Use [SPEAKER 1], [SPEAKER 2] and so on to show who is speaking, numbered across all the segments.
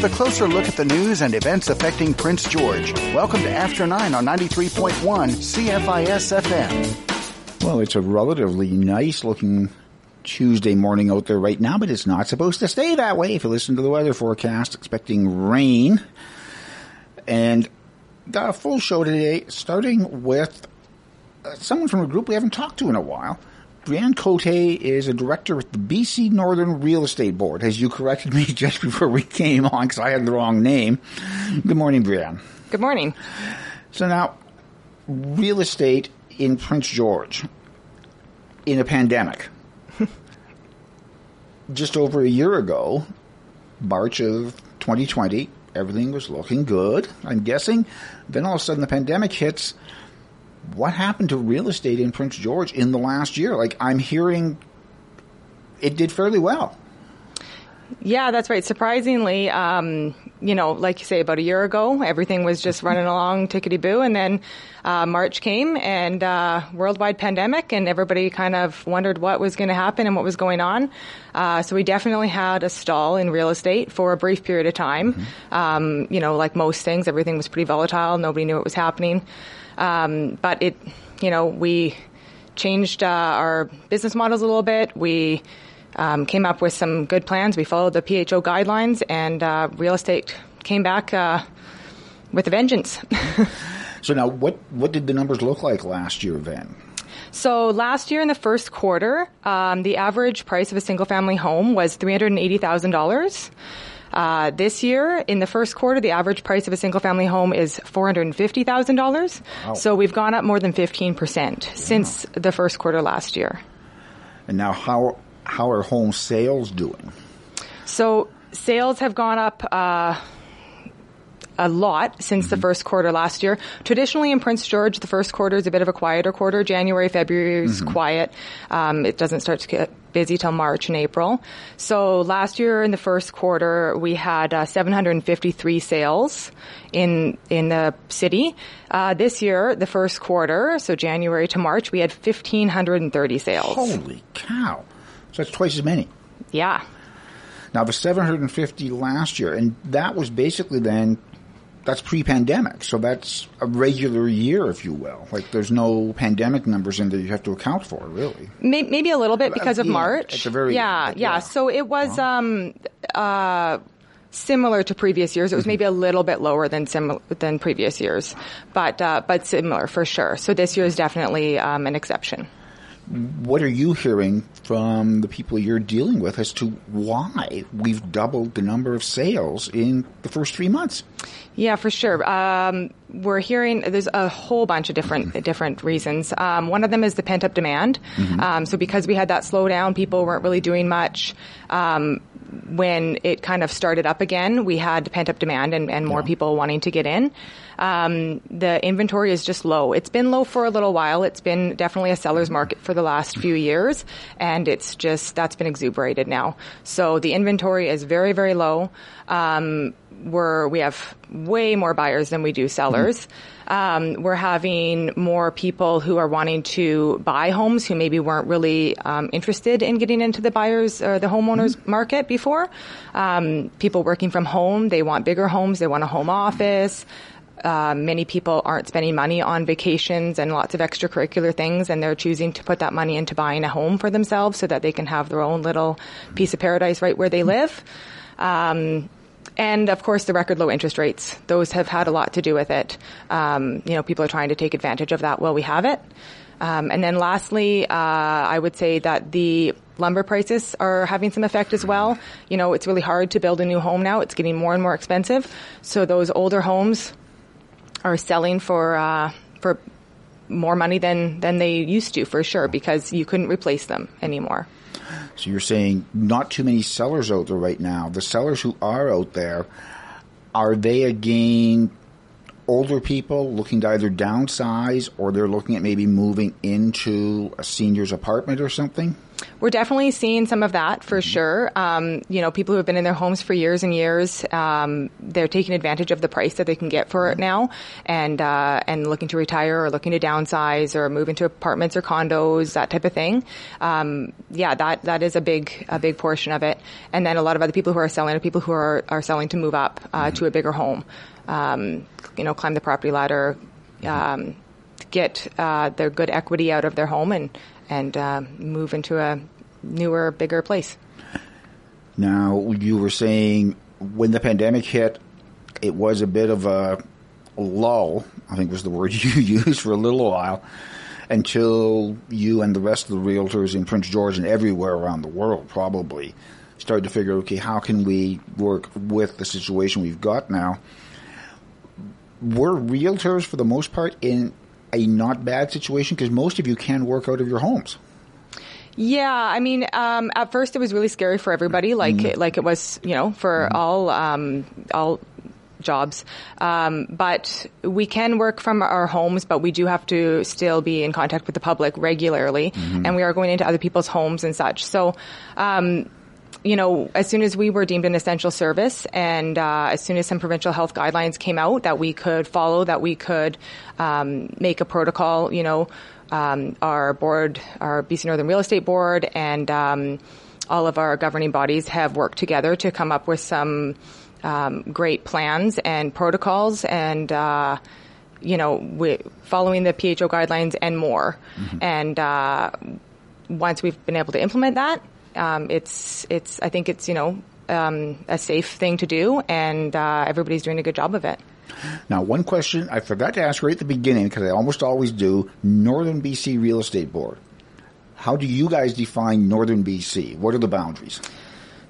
[SPEAKER 1] with a closer look at the news and events affecting Prince George. Welcome to After 9 on 93.1 CFIS FM.
[SPEAKER 2] Well, it's a relatively nice looking Tuesday morning out there right now, but it's not supposed to stay that way if you listen to the weather forecast, expecting rain. And got a full show today, starting with uh, someone from a group we haven't talked to in a while. Brianne Cote is a director with the BC Northern Real Estate Board. As you corrected me just before we came on because I had the wrong name. Good morning, Brianne.
[SPEAKER 3] Good morning.
[SPEAKER 2] So now, real estate in Prince George in a pandemic. just over a year ago, March of 2020, everything was looking good, I'm guessing. Then all of a sudden the pandemic hits what happened to real estate in Prince George in the last year? Like I'm hearing it did fairly well.
[SPEAKER 3] Yeah, that's right. Surprisingly, um, you know, like you say, about a year ago, everything was just running along tickety boo, and then uh, March came and uh, worldwide pandemic, and everybody kind of wondered what was going to happen and what was going on. Uh, so we definitely had a stall in real estate for a brief period of time. Mm-hmm. Um, you know, like most things, everything was pretty volatile. Nobody knew what was happening. Um, but it, you know, we changed uh, our business models a little bit. We um, came up with some good plans. We followed the PHO guidelines, and uh, real estate came back uh, with a vengeance.
[SPEAKER 2] so now, what what did the numbers look like last year then?
[SPEAKER 3] So last year in the first quarter, um, the average price of a single family home was three hundred and eighty thousand dollars. Uh, this year, in the first quarter, the average price of a single family home is $450,000. Wow. So we've gone up more than 15% since the first quarter last year.
[SPEAKER 2] And now, how, how are home sales doing?
[SPEAKER 3] So sales have gone up. Uh, a lot since mm-hmm. the first quarter last year. Traditionally in Prince George, the first quarter is a bit of a quieter quarter. January, February is mm-hmm. quiet. Um, it doesn't start to get busy till March and April. So last year in the first quarter, we had uh, 753 sales in in the city. Uh, this year, the first quarter, so January to March, we had 1,530 sales.
[SPEAKER 2] Holy cow! So that's twice as many.
[SPEAKER 3] Yeah.
[SPEAKER 2] Now the 750 last year, and that was basically then that's pre-pandemic, so that's a regular year, if you will. Like there's no pandemic numbers in there you have to account for, really.
[SPEAKER 3] Maybe a little bit because of yeah, March.
[SPEAKER 2] It's a very
[SPEAKER 3] yeah, yeah, yeah. So it was um, uh, similar to previous years. It was mm-hmm. maybe a little bit lower than sim- than previous years, but uh, but similar for sure. So this year is definitely um, an exception
[SPEAKER 2] what are you hearing from the people you're dealing with as to why we've doubled the number of sales in the first three months?
[SPEAKER 3] Yeah, for sure. Um, we're hearing there's a whole bunch of different different reasons. Um, one of them is the pent up demand. Mm-hmm. Um, so because we had that slowdown, people weren't really doing much. Um, when it kind of started up again, we had pent up demand and, and more yeah. people wanting to get in. Um, the inventory is just low. It's been low for a little while. It's been definitely a seller's market for the last few years, and it's just that's been exuberated now. So the inventory is very, very low. We're we have way more buyers than we do sellers. Mm-hmm. Um, we're having more people who are wanting to buy homes who maybe weren't really um, interested in getting into the buyers or the homeowners mm-hmm. market before. Um, people working from home, they want bigger homes, they want a home office. Uh, many people aren't spending money on vacations and lots of extracurricular things, and they're choosing to put that money into buying a home for themselves so that they can have their own little piece of paradise right where they live. Um, and of course, the record low interest rates; those have had a lot to do with it. Um, you know, people are trying to take advantage of that while we have it. Um, and then lastly, uh, I would say that the lumber prices are having some effect as well. You know, it's really hard to build a new home now; it's getting more and more expensive. So those older homes are selling for uh, for more money than than they used to, for sure, because you couldn't replace them anymore.
[SPEAKER 2] So you're saying not too many sellers out there right now. The sellers who are out there, are they again older people looking to either downsize or they're looking at maybe moving into a senior's apartment or something?
[SPEAKER 3] We're definitely seeing some of that for sure. Um, you know, people who have been in their homes for years and years, um, they're taking advantage of the price that they can get for it now, and uh, and looking to retire or looking to downsize or move into apartments or condos, that type of thing. Um, yeah, that that is a big a big portion of it. And then a lot of other people who are selling are people who are are selling to move up uh, to a bigger home. Um, you know, climb the property ladder. Um, get uh, their good equity out of their home and and uh, move into a newer, bigger place.
[SPEAKER 2] Now, you were saying when the pandemic hit, it was a bit of a lull, I think was the word you used for a little while, until you and the rest of the realtors in Prince George and everywhere around the world probably started to figure, okay, how can we work with the situation we've got now? Were realtors, for the most part, in a not bad situation? Because most of you can work out of your homes.
[SPEAKER 3] Yeah, I mean, um, at first it was really scary for everybody, like mm. like it was, you know, for mm. all um, all jobs. Um, but we can work from our homes, but we do have to still be in contact with the public regularly, mm-hmm. and we are going into other people's homes and such. So. Um, you know, as soon as we were deemed an essential service and uh, as soon as some provincial health guidelines came out that we could follow, that we could um, make a protocol, you know, um, our board, our BC Northern Real Estate Board, and um, all of our governing bodies have worked together to come up with some um, great plans and protocols and. Uh, you know, we, following the PHO guidelines and more. Mm-hmm. And uh, once we've been able to implement that, um, it's it's I think it's you know um, a safe thing to do, and uh, everybody's doing a good job of it.
[SPEAKER 2] Now, one question I forgot to ask right at the beginning because I almost always do Northern BC Real Estate Board. How do you guys define Northern BC? What are the boundaries?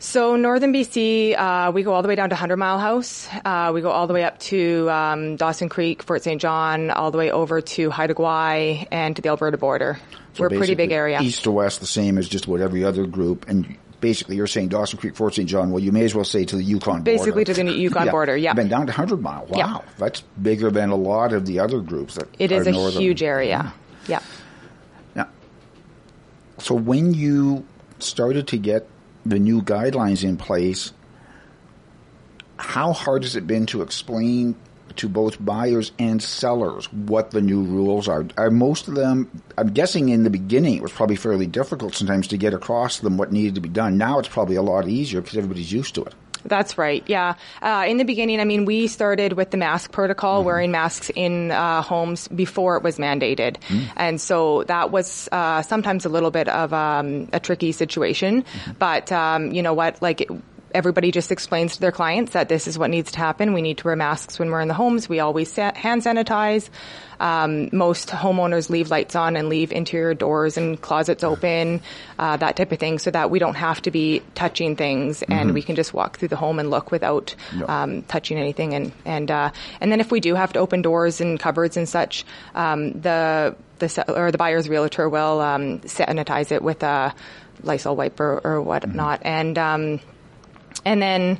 [SPEAKER 3] So Northern BC, uh, we go all the way down to Hundred Mile House. Uh, we go all the way up to um, Dawson Creek, Fort St. John, all the way over to Haida Gwaii and to the Alberta border. So We're a pretty big area.
[SPEAKER 2] East to west, the same as just about every other group. And basically you're saying Dawson Creek, Fort St. John. Well, you may as well say to the Yukon
[SPEAKER 3] border. Basically to the Yukon
[SPEAKER 2] yeah.
[SPEAKER 3] border, yeah.
[SPEAKER 2] Been down to 100 Mile. Wow. Yeah. That's bigger than a lot of the other groups that
[SPEAKER 3] It is a
[SPEAKER 2] northern.
[SPEAKER 3] huge area. Yeah.
[SPEAKER 2] Now, so when you started to get the new guidelines in place, how hard has it been to explain to both buyers and sellers what the new rules are. Are most of them, I'm guessing in the beginning it was probably fairly difficult sometimes to get across them what needed to be done. Now it's probably a lot easier because everybody's used to it.
[SPEAKER 3] That's right. Yeah. Uh, in the beginning, I mean, we started with the mask protocol, mm-hmm. wearing masks in uh, homes before it was mandated, mm-hmm. and so that was uh, sometimes a little bit of um, a tricky situation. Mm-hmm. But um, you know what? Like everybody just explains to their clients that this is what needs to happen. We need to wear masks when we're in the homes. We always hand sanitize. Um, most homeowners leave lights on and leave interior doors and closets open, uh, that type of thing, so that we don't have to be touching things and mm-hmm. we can just walk through the home and look without um, touching anything. And and uh, and then if we do have to open doors and cupboards and such, um, the the or the buyer's realtor will um, sanitize it with a Lysol wipe or, or whatnot, mm-hmm. and um, and then,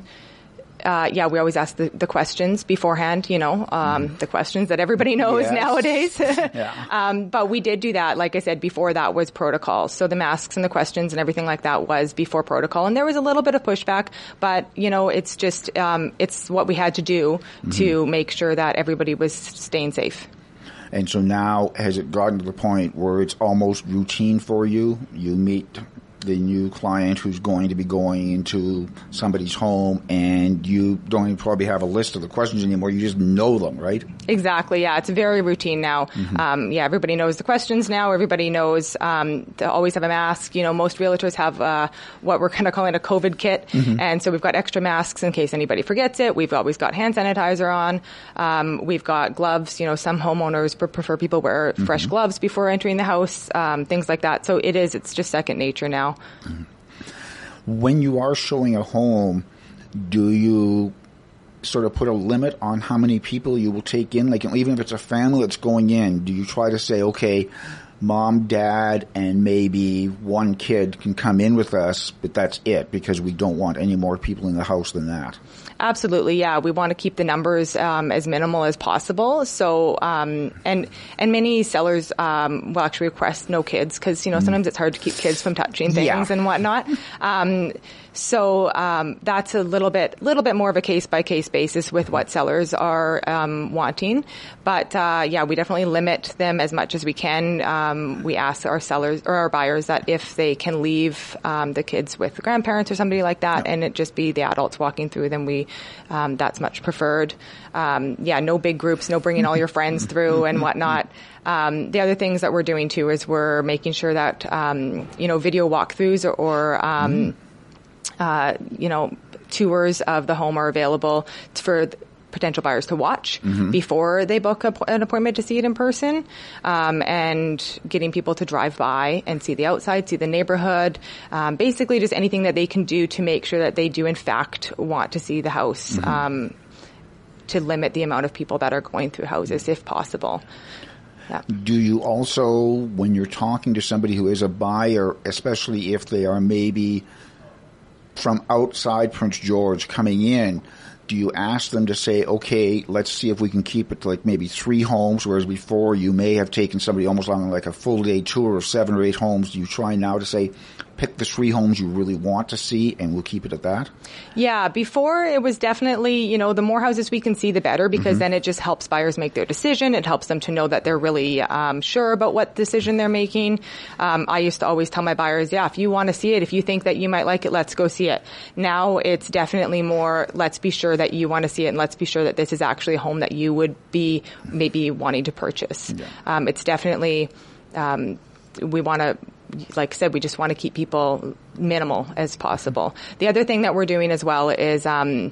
[SPEAKER 3] uh, yeah, we always ask the, the, questions beforehand, you know, um, mm. the questions that everybody knows yes. nowadays. yeah. um, but we did do that. Like I said, before that was protocol. So the masks and the questions and everything like that was before protocol. And there was a little bit of pushback, but, you know, it's just, um, it's what we had to do mm-hmm. to make sure that everybody was staying safe.
[SPEAKER 2] And so now, has it gotten to the point where it's almost routine for you? You meet the new client who's going to be going into somebody's home and you don't even probably have a list of the questions anymore. You just know them, right?
[SPEAKER 3] Exactly. Yeah. It's very routine now. Mm-hmm. Um, yeah. Everybody knows the questions now. Everybody knows, um, to always have a mask. You know, most realtors have, uh, what we're kind of calling a COVID kit. Mm-hmm. And so we've got extra masks in case anybody forgets it. We've always got hand sanitizer on. Um, we've got gloves. You know, some homeowners prefer people wear mm-hmm. fresh gloves before entering the house, um, things like that. So it is, it's just second nature now now.
[SPEAKER 2] When you are showing a home, do you sort of put a limit on how many people you will take in? Like, even if it's a family that's going in, do you try to say, okay, mom, dad, and maybe one kid can come in with us, but that's it because we don't want any more people in the house than that.
[SPEAKER 3] Absolutely, yeah. We want to keep the numbers um, as minimal as possible. So, um, and and many sellers um, will actually request no kids because you know sometimes it's hard to keep kids from touching things
[SPEAKER 2] Yeah.
[SPEAKER 3] and whatnot. So um, that's a little bit little bit more of a case by case basis with what sellers are um, wanting. But uh, yeah, we definitely limit them as much as we can. Um, we ask our sellers or our buyers that if they can leave um, the kids with grandparents or somebody like that, and it just be the adults walking through, then we um, that's much preferred. Um, yeah, no big groups, no bringing all your friends through and whatnot. Um, the other things that we're doing too is we're making sure that um, you know video walkthroughs or, or um, uh, you know, tours of the home are available for potential buyers to watch before they book a, an appointment to see it in person, um, and getting people to drive by and see the outside, see the neighborhood, um, basically just anything that they can do to make sure that they do in fact want to see the house. Um, to limit the amount of people that are going through houses, if possible. Yeah.
[SPEAKER 2] Do you also, when you're talking to somebody who is a buyer, especially if they are maybe from outside Prince George coming in, do you ask them to say, okay, let's see if we can keep it to like maybe three homes, whereas before you may have taken somebody almost on like a full day tour of seven or eight homes. Do you try now to say, pick the three homes you really want to see and we'll keep it at that?
[SPEAKER 3] Yeah, before it was definitely, you know, the more houses we can see, the better because
[SPEAKER 2] Mm-hmm.
[SPEAKER 3] then it just helps buyers make their decision. It helps them to know that they're really um, sure about what decision they're making. Um, I used to always tell my buyers, yeah, if you want to see it, if you think that you might like it, let's go see it. Now it's definitely more, let's be sure that you want to see it and let's be sure that this is actually a home that you would be maybe wanting to purchase. Um, it's definitely, um, we want to like I said, we just want to keep people minimal as possible. The other thing that we're doing as well is um,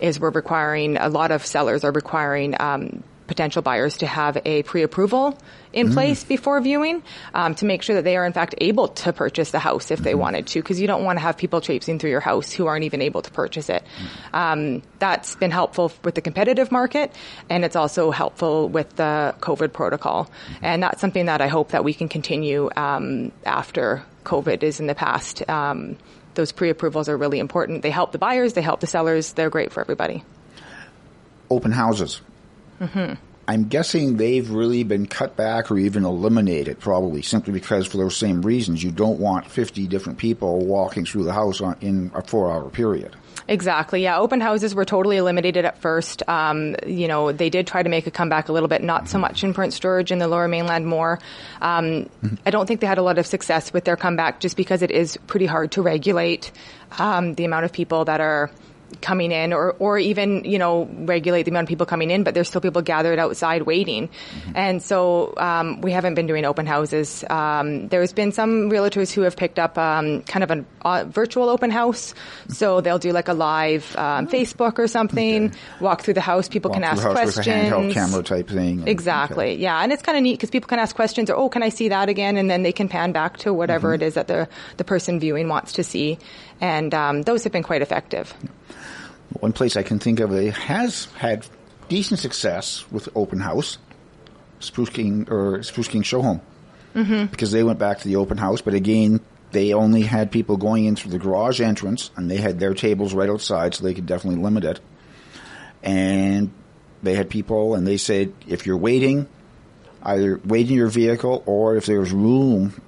[SPEAKER 3] is we're requiring a lot of sellers are requiring um, potential buyers to have a pre-approval in place before viewing um, to make sure that they are in fact able to purchase the house if they wanted to because you don't want to have people traipsing through your house who aren't even able to purchase it. Um, that's been helpful with the competitive market and it's also helpful with the covid protocol. And that's something that i hope that we can continue um, after covid is in the past. Um, those pre-approvals are really important. They help the buyers they help the sellers they're great for everybody.
[SPEAKER 2] Open houses. I'm guessing they've really been cut back or even eliminated, probably simply because for those same reasons, you don't want 50 different people walking through the house on, in a four-hour period.
[SPEAKER 3] Exactly. Yeah. Open houses were totally eliminated at first. Um, you know, they did try to make a comeback a little bit, not so much in Prince George and the lower mainland more. Um, I don't think they had a lot of success with their comeback just because it is pretty hard to regulate um, the amount of people that are coming in or, or even, you know, regulate the amount of people coming in, but there's still people gathered outside waiting. And so, um, we haven't been doing open houses. Um, there's been some realtors who have picked up, um, kind of a uh, virtual open house. So they'll do like a live, um, Facebook or something, walk through the house. People
[SPEAKER 2] Walk
[SPEAKER 3] can ask questions.
[SPEAKER 2] handheld camera type thing.
[SPEAKER 3] Exactly.
[SPEAKER 2] Okay.
[SPEAKER 3] Yeah, and it's kind of neat because people can ask questions or, oh, can I see that again? And then they can pan back to whatever
[SPEAKER 2] Mm-hmm.
[SPEAKER 3] it is that the the person viewing wants to see, and um, those have been quite effective.
[SPEAKER 2] One place I can think of that has had decent success with open house, Spruce King or Spruce King Show Home, mm-hmm. because they went back to the open house, but again, they only had people going in through the garage entrance, and they had their tables right outside, so they could definitely limit it. And they had people, and they said if you're waiting, either wait in your vehicle or if there's room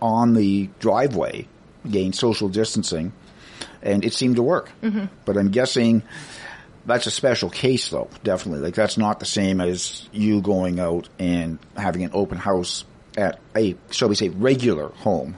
[SPEAKER 2] on the driveway, gain social distancing and it seemed to work. Mm-hmm. But I'm guessing that's a special case, though. Definitely, like that's not the same as you going out and having an open house at a, shall we say, regular home.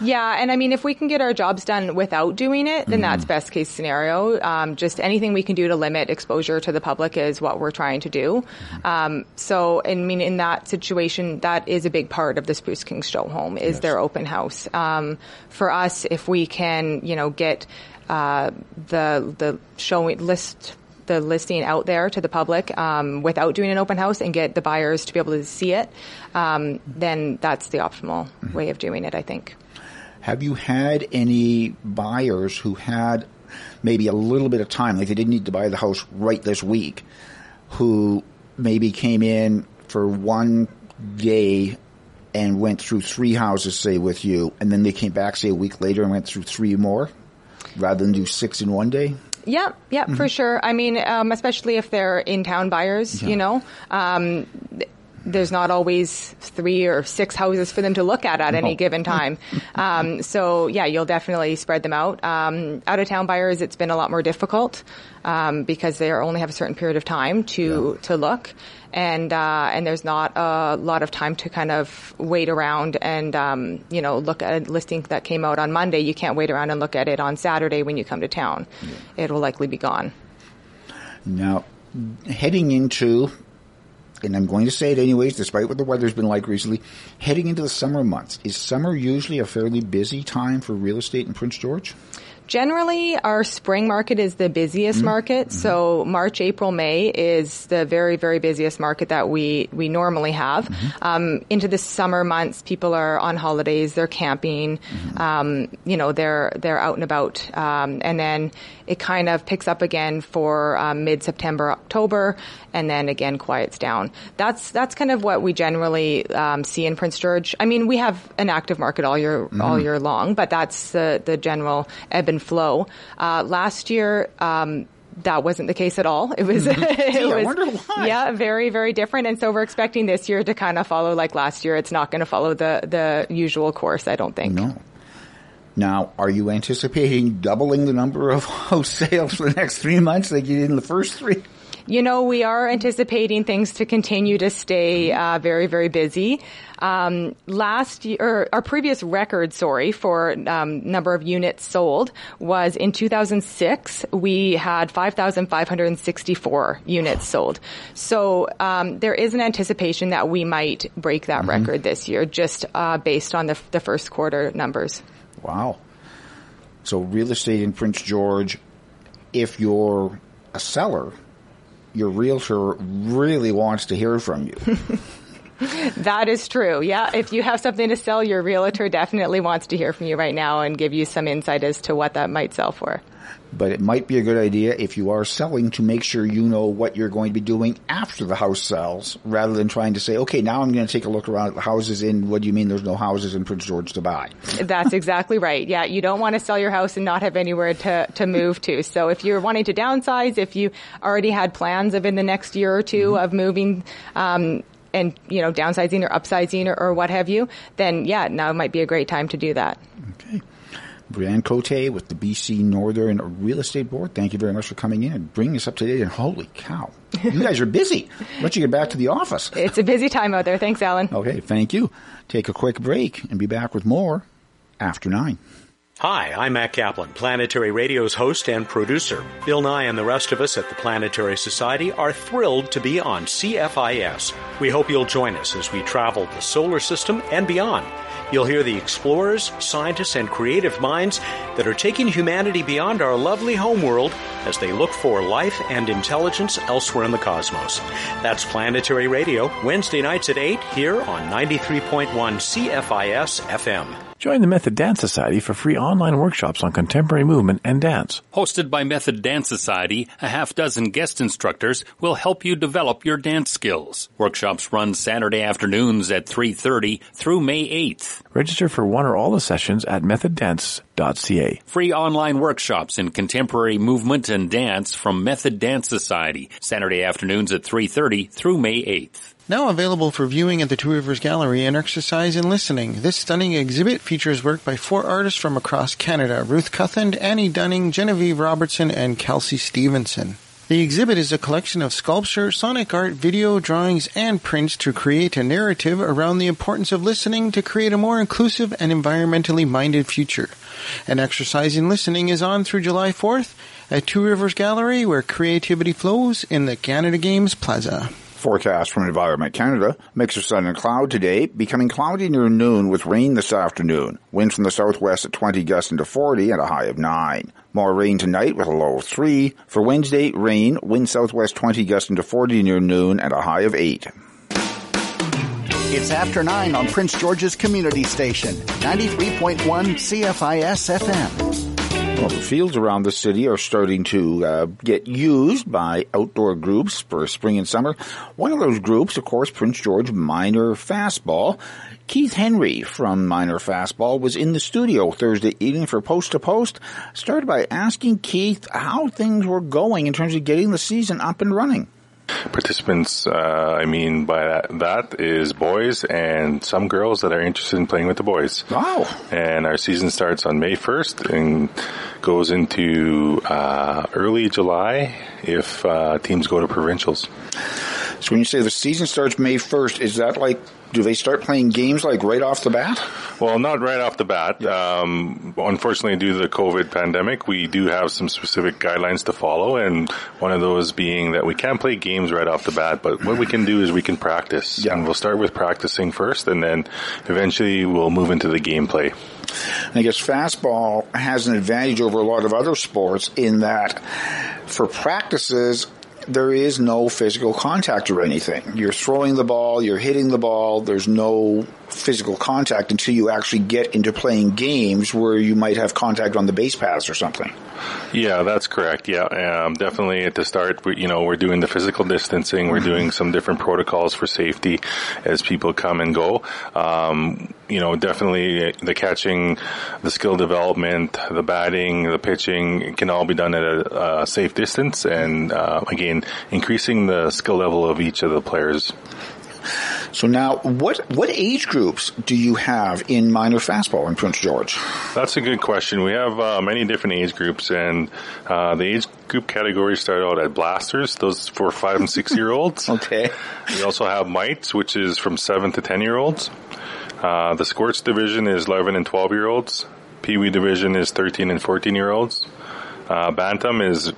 [SPEAKER 3] Yeah, and I mean, if we can get our jobs done without doing it, then that's best case scenario. Um, just anything we can do to limit exposure to the public is what we're trying to do. Um, so, I mean, in that situation, that is a big part of the Spruce Kings show home is
[SPEAKER 2] Yes.
[SPEAKER 3] their open house. Um, for us, if we can, you know, get uh, the the showing list the listing out there to the public um, without doing an open house and get the buyers to be able to see it, um, then that's the optimal way of doing it. I think.
[SPEAKER 2] Have you had any buyers who had maybe a little bit of time, like they didn't need to buy the house right this week, who maybe came in for one day and went through three houses, say, with you, and then they came back, say, a week later and went through three more, rather than do six in one day?
[SPEAKER 3] Yeah, yeah, mm-hmm. for sure. I mean, um, especially if they're in town buyers, yeah. you know. Um, there's not always three or six houses for them to look at at no. any given time. um, so yeah, you'll definitely spread them out. Um, out of town buyers, it's been a lot more difficult um, because they only have a certain period of time to yeah. to look, and uh, and there's not a lot of time to kind of wait around and um, you know look at a listing that came out on Monday. You can't wait around and look at it on Saturday when you come to town. Yeah. It will likely be gone.
[SPEAKER 2] Now, heading into and I'm going to say it anyways, despite what the weather's been like recently, heading into the summer months, is summer usually a fairly busy time for real estate in Prince George?
[SPEAKER 3] Generally, our spring market is the busiest mm-hmm. market. Mm-hmm. So March, April, May is the very, very busiest market that we, we normally have. Mm-hmm. Um, into the summer months, people are on holidays, they're camping, mm-hmm. um, you know, they're, they're out and about. Um, and then it kind of picks up again for um, mid-September, October, and then again quiets down. That's, that's kind of what we generally um, see in Prince George. I mean, we have an active market all year, all mm-hmm. year long, but that's the, the general ebb and and flow. Uh, last year, um, that wasn't the case at all. It was,
[SPEAKER 2] it was,
[SPEAKER 3] yeah, very, very different. And so we're expecting this year to kind of follow like last year. It's not going to follow the, the usual course, I don't think.
[SPEAKER 2] No. Now, are you anticipating doubling the number of house sales for the next three months like you did in the first three?
[SPEAKER 3] You know, we are anticipating things to continue to stay uh, very, very busy. Um, last year, our previous record, sorry, for um, number of units sold was in 2006. We had 5,564 units sold. So um, there is an anticipation that we might break that mm-hmm. record this year, just uh, based on the, the first quarter numbers.
[SPEAKER 2] Wow. So real estate in Prince George, if you're a seller, your realtor really wants to hear from you.
[SPEAKER 3] that is true. Yeah. If you have something to sell, your realtor definitely wants to hear from you right now and give you some insight as to what that might sell for
[SPEAKER 2] but it might be a good idea if you are selling to make sure you know what you're going to be doing after the house sells rather than trying to say, okay, now I'm going to take a look around at the houses in, what do you mean there's no houses in Prince George to buy?
[SPEAKER 3] That's exactly right. Yeah, you don't want to sell your house and not have anywhere to, to move to. So if you're wanting to downsize, if you already had plans of in the next year or 2 mm-hmm. of moving, um, and you know downsizing or upsizing or, or what have you, then yeah, now might be a great time to do that.
[SPEAKER 2] Okay. Brianne Cote with the BC Northern Real Estate Board. Thank you very much for coming in and bringing us up to date. And holy cow, you guys are busy. Let you get back to the office.
[SPEAKER 3] It's a busy time out there. Thanks, Alan.
[SPEAKER 2] Okay, thank you. Take a quick break and be back with more after nine.
[SPEAKER 4] Hi, I'm Mat Kaplan, Planetary Radio's host and producer. Bill Nye and the rest of us at the Planetary Society are thrilled to be on CFIS. We hope you'll join us as we travel the solar system and beyond You'll hear the explorers, scientists, and creative minds that are taking humanity beyond our lovely homeworld as they look for life and intelligence elsewhere in the cosmos. That's Planetary Radio, Wednesday nights at 8 here on 93.1 CFIS FM.
[SPEAKER 5] Join the Method Dance Society for free online workshops on contemporary movement and dance.
[SPEAKER 6] Hosted by Method Dance Society, a half dozen guest instructors will help you develop your dance skills. Workshops run Saturday afternoons at 3.30 through May 8th.
[SPEAKER 5] Register for one or all the sessions at methoddance.ca.
[SPEAKER 6] Free online workshops in contemporary movement and dance from Method Dance Society, Saturday afternoons at 3.30 through May 8th.
[SPEAKER 7] Now available for viewing at the Two Rivers Gallery and exercise in listening. This stunning exhibit features work by four artists from across Canada, Ruth Cuthand, Annie Dunning, Genevieve Robertson, and Kelsey Stevenson. The exhibit is a collection of sculpture, sonic art, video, drawings, and prints to create a narrative around the importance of listening to create a more inclusive and environmentally minded future. An exercise in listening is on through July 4th at Two Rivers Gallery where creativity flows in the Canada Games Plaza.
[SPEAKER 2] Forecast from Environment Canada. Mix of sun and cloud today, becoming cloudy near noon with rain this afternoon. Wind from the southwest at 20 gusting to 40 and a high of 9. More rain tonight with a low of 3. For Wednesday, rain, wind southwest 20 gusting to 40 near noon and a high of 8.
[SPEAKER 1] It's after 9 on Prince George's Community Station, 93.1 CFIS FM.
[SPEAKER 2] Well, the fields around the city are starting to uh, get used by outdoor groups for spring and summer. One of those groups, of course, Prince George Minor Fastball. Keith Henry from Minor Fastball was in the studio Thursday evening for Post to Post. Started by asking Keith how things were going in terms of getting the season up and running.
[SPEAKER 8] Participants, uh, I mean by that, that is boys and some girls that are interested in playing with the boys.
[SPEAKER 2] Wow.
[SPEAKER 8] And our season starts on May 1st and goes into uh, early July if uh, teams go to provincials.
[SPEAKER 2] So when you say the season starts May 1st, is that like, do they start playing games like right off the bat?
[SPEAKER 8] Well, not right off the bat. Um, unfortunately, due to the COVID pandemic, we do have some specific guidelines to follow, and one of those being that we can't play games right off the bat, but what we can do is we can practice.
[SPEAKER 2] Yeah.
[SPEAKER 8] And we'll start with practicing first, and then eventually we'll move into the gameplay.
[SPEAKER 2] I guess fastball has an advantage over a lot of other sports in that for practices, there is no physical contact or anything. You're throwing the ball, you're hitting the ball, there's no physical contact until you actually get into playing games where you might have contact on the base paths or something.
[SPEAKER 8] Yeah, that's correct. Yeah, um, definitely at the start, we, you know, we're doing the physical distancing. We're doing some different protocols for safety as people come and go. Um, you know, definitely the catching, the skill development, the batting, the pitching can all be done at a, a safe distance, and uh, again, increasing the skill level of each of the players.
[SPEAKER 2] So now, what what age groups do you have in minor fastball in Prince George?
[SPEAKER 8] That's a good question. We have uh, many different age groups, and uh, the age group categories start out at blasters, those for five and six year olds.
[SPEAKER 2] Okay.
[SPEAKER 8] We also have mites, which is from seven to ten year olds. Uh, the squirts division is 11 and 12 year olds. Pee Wee division is 13 and 14 year olds. Uh, Bantam is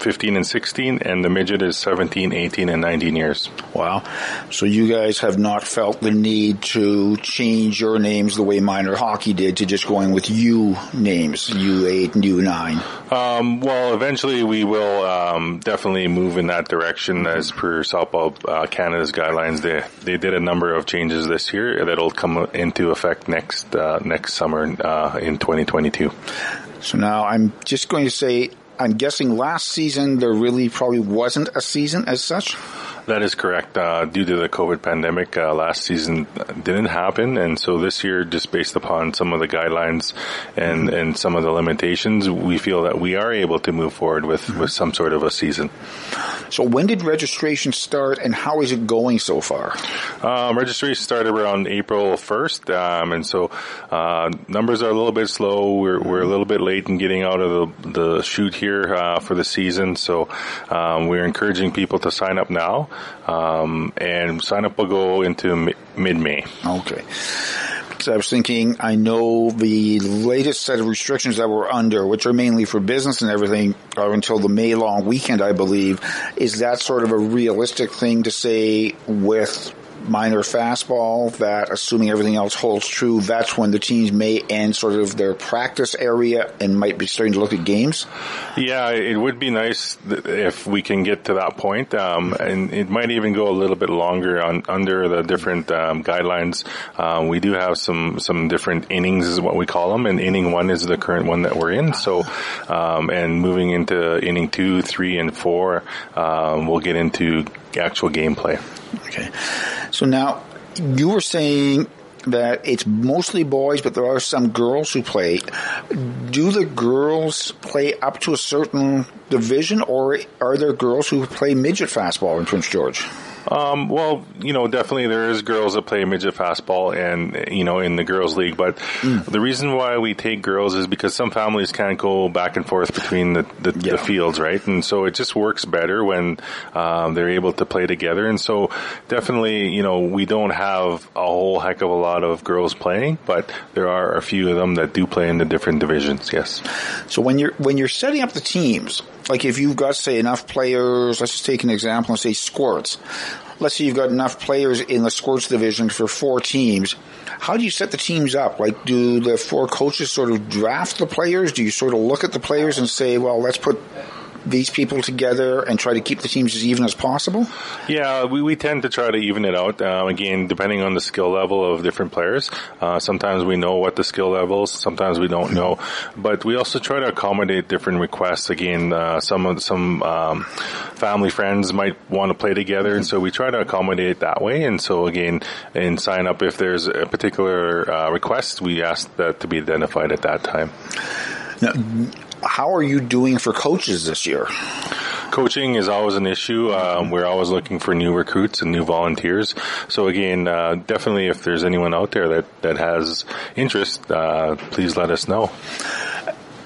[SPEAKER 8] 15 and 16, and the midget is 17, 18, and 19 years.
[SPEAKER 2] Wow. So you guys have not felt the need to change your names the way minor hockey did to just going with U names, U8 and U9.
[SPEAKER 8] Um, well, eventually we will um, definitely move in that direction as per Softball uh, Canada's guidelines. They they did a number of changes this year that'll come into effect next uh, next summer uh, in 2022.
[SPEAKER 2] So now I'm just going to say, I'm guessing last season there really probably wasn't a season as such.
[SPEAKER 8] That is correct. Uh, due to the COVID pandemic, uh, last season didn't happen, and so this year, just based upon some of the guidelines and and some of the limitations, we feel that we are able to move forward with with some sort of a season.
[SPEAKER 2] So when did registration start and how is it going so far?
[SPEAKER 8] Um, registration started around April 1st, um, and so uh, numbers are a little bit slow. We're, we're a little bit late in getting out of the, the chute here uh, for the season, so um, we're encouraging people to sign up now, um, and sign up will go into mi- mid-May.
[SPEAKER 2] Okay. Because I was thinking, I know the latest set of restrictions that we're under, which are mainly for business and everything, are until the May long weekend, I believe. Is that sort of a realistic thing to say with minor fastball that assuming everything else holds true, that's when the teams may end sort of their practice area and might be starting to look at games?
[SPEAKER 8] Yeah, it would be nice if we can get to that point, um, and it might even go a little bit longer on under the different um, guidelines. Um, we do have some some different innings, is what we call them, and inning one is the current one that we're in. So, um, and moving into inning two, three, and four, um, we'll get into actual gameplay.
[SPEAKER 2] Okay. So now you were saying that it's mostly boys, but there are some girls who play. Do the girls play up to a certain division, or are there girls who play midget fastball in Prince George?
[SPEAKER 8] Um, well, you know, definitely there is girls that play midget fastball and, you know, in the girls league, but the reason why we take girls is because some families can't go back and forth between the, the,
[SPEAKER 2] Yeah.
[SPEAKER 8] the fields, right? And so it just works better when, um, they're able to play together. And so definitely, you know, we don't have a whole heck of a lot of girls playing, but there are a few of them that do play in the different divisions. Yes.
[SPEAKER 2] So when you're when you're setting up the teams, like if you've got say enough players, let's just take an example and say squirts. Let's say you've got enough players in the squirts division for four teams. How do you set the teams up? Like, do the four coaches sort of draft the players? Do you sort of look at the players and say, well, let's put these people together and try to keep the teams as even as possible?
[SPEAKER 8] Yeah, we, we tend to try to even it out. Uh, again, depending on the skill level of different players. Uh, sometimes we know what the skill levels, sometimes we don't know. But we also try to accommodate different requests. Again, uh, some of some um, family friends might want to play together, and so we try to accommodate that way. And so again, in sign up, if there's a particular uh, request, we ask that to be identified at that time.
[SPEAKER 2] Now, how are you doing for coaches this year?
[SPEAKER 8] Coaching is always an issue. Um, we're always looking for new recruits and new volunteers. So again, uh, definitely if there's anyone out there that, that has interest, uh, please let us know.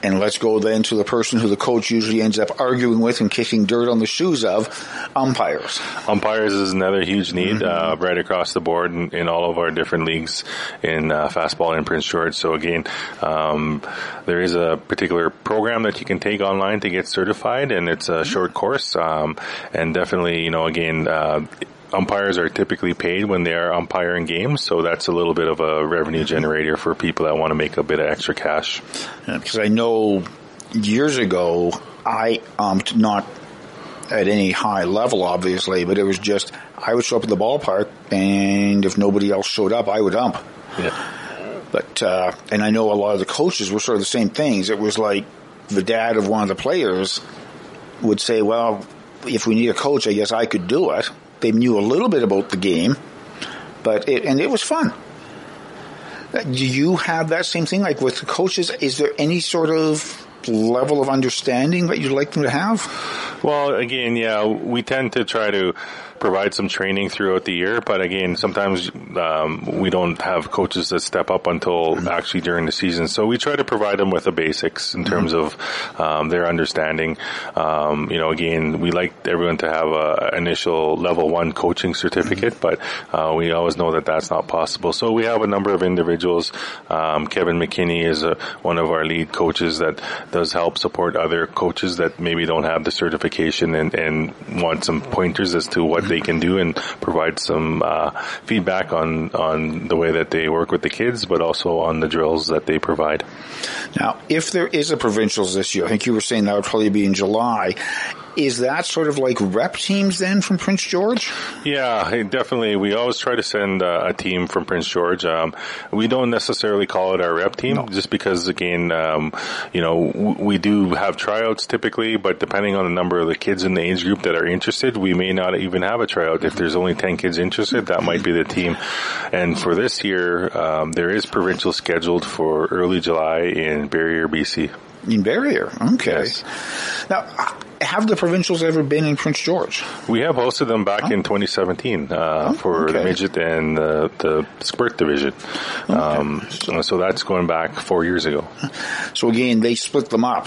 [SPEAKER 2] And let's go then to the person who the coach usually ends up arguing with and kicking dirt on the shoes of, umpires.
[SPEAKER 8] Umpires is another huge need mm-hmm. uh, right across the board in, in, all of our different leagues in uh, fastball in Prince George. So again, um, there is a particular program that you can take online to get certified, and it's a short course. Um, and definitely, you know, again. Uh, umpires are typically paid when they are umpiring games, so that's a little bit of a revenue generator for people that want to make a bit of extra cash.
[SPEAKER 2] Yeah, because I know years ago I umped not at any high level, obviously, but it was just I would show up at the ballpark, and if nobody else showed up, I would ump.
[SPEAKER 8] Yeah.
[SPEAKER 2] But uh, and I know a lot of the coaches were sort of the same things. It was like the dad of one of the players would say, "Well, if we need a coach, I guess I could do it." They knew a little bit about the game, but it, and it was fun. Uh, do you have that same thing? Like with the coaches, is there any sort of level of understanding that you'd like them to have?
[SPEAKER 8] Well, again, yeah, we tend to try to provide some training throughout the year. But again, sometimes um, we don't have coaches that step up until mm-hmm. actually during the season. So we try to provide them with the basics in terms mm-hmm. of um, their understanding. Um, you know, again, we like everyone to have a initial level one coaching certificate, mm-hmm. but uh, we always know that that's not possible. So we have a number of individuals. Um, Kevin McKinney is a, one of our lead coaches that does help support other coaches that maybe don't have the certification and, and want some pointers as to what they can do and provide some uh, feedback on on the way that they work with the kids, but also on the drills that they provide.
[SPEAKER 2] Now, if there is a provincials this year, I think you were saying that would probably be in July is that sort of like rep teams then from Prince George?
[SPEAKER 8] Yeah, definitely. We always try to send uh, a team from Prince George. Um, we don't necessarily call it our rep team no. just because again, um, you know, w- we do have tryouts typically, but depending on the number of the kids in the age group that are interested, we may not even have a tryout. If there's only 10 kids interested, that might be the team. And for this year, um, there is provincial scheduled for early July in Barriere, BC.
[SPEAKER 2] In Barriere, okay. Yes. Now, have the provincials ever been in Prince George?
[SPEAKER 8] We have hosted them back oh. in 2017 uh, oh, for okay. the midget and uh, the squirt division. Okay. Um, so that's going back four years ago.
[SPEAKER 2] So again, they split them up.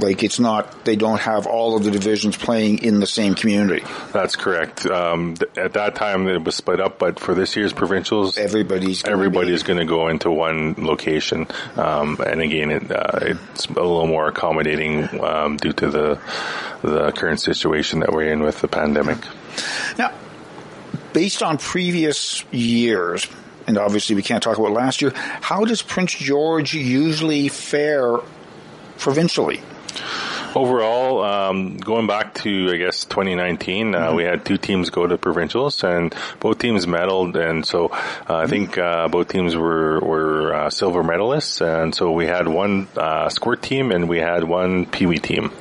[SPEAKER 2] Like it's not, they don't have all of the divisions playing in the same community.
[SPEAKER 8] That's correct. Um, th- at that time it was split up, but for this year's provincials,
[SPEAKER 2] everybody's
[SPEAKER 8] gonna everybody's going to go into one location. Um, and again, it, uh, it's a little more accommodating um, due to the the current situation that we're in with the pandemic.
[SPEAKER 2] Now, based on previous years, and obviously we can't talk about last year, how does Prince George usually fare provincially?
[SPEAKER 8] Overall, um, going back to I guess 2019, uh, mm-hmm. we had two teams go to provincials, and both teams medaled, and so uh, I think uh, both teams were were uh, silver medalists, and so we had one uh, squirt team and we had one pee wee team.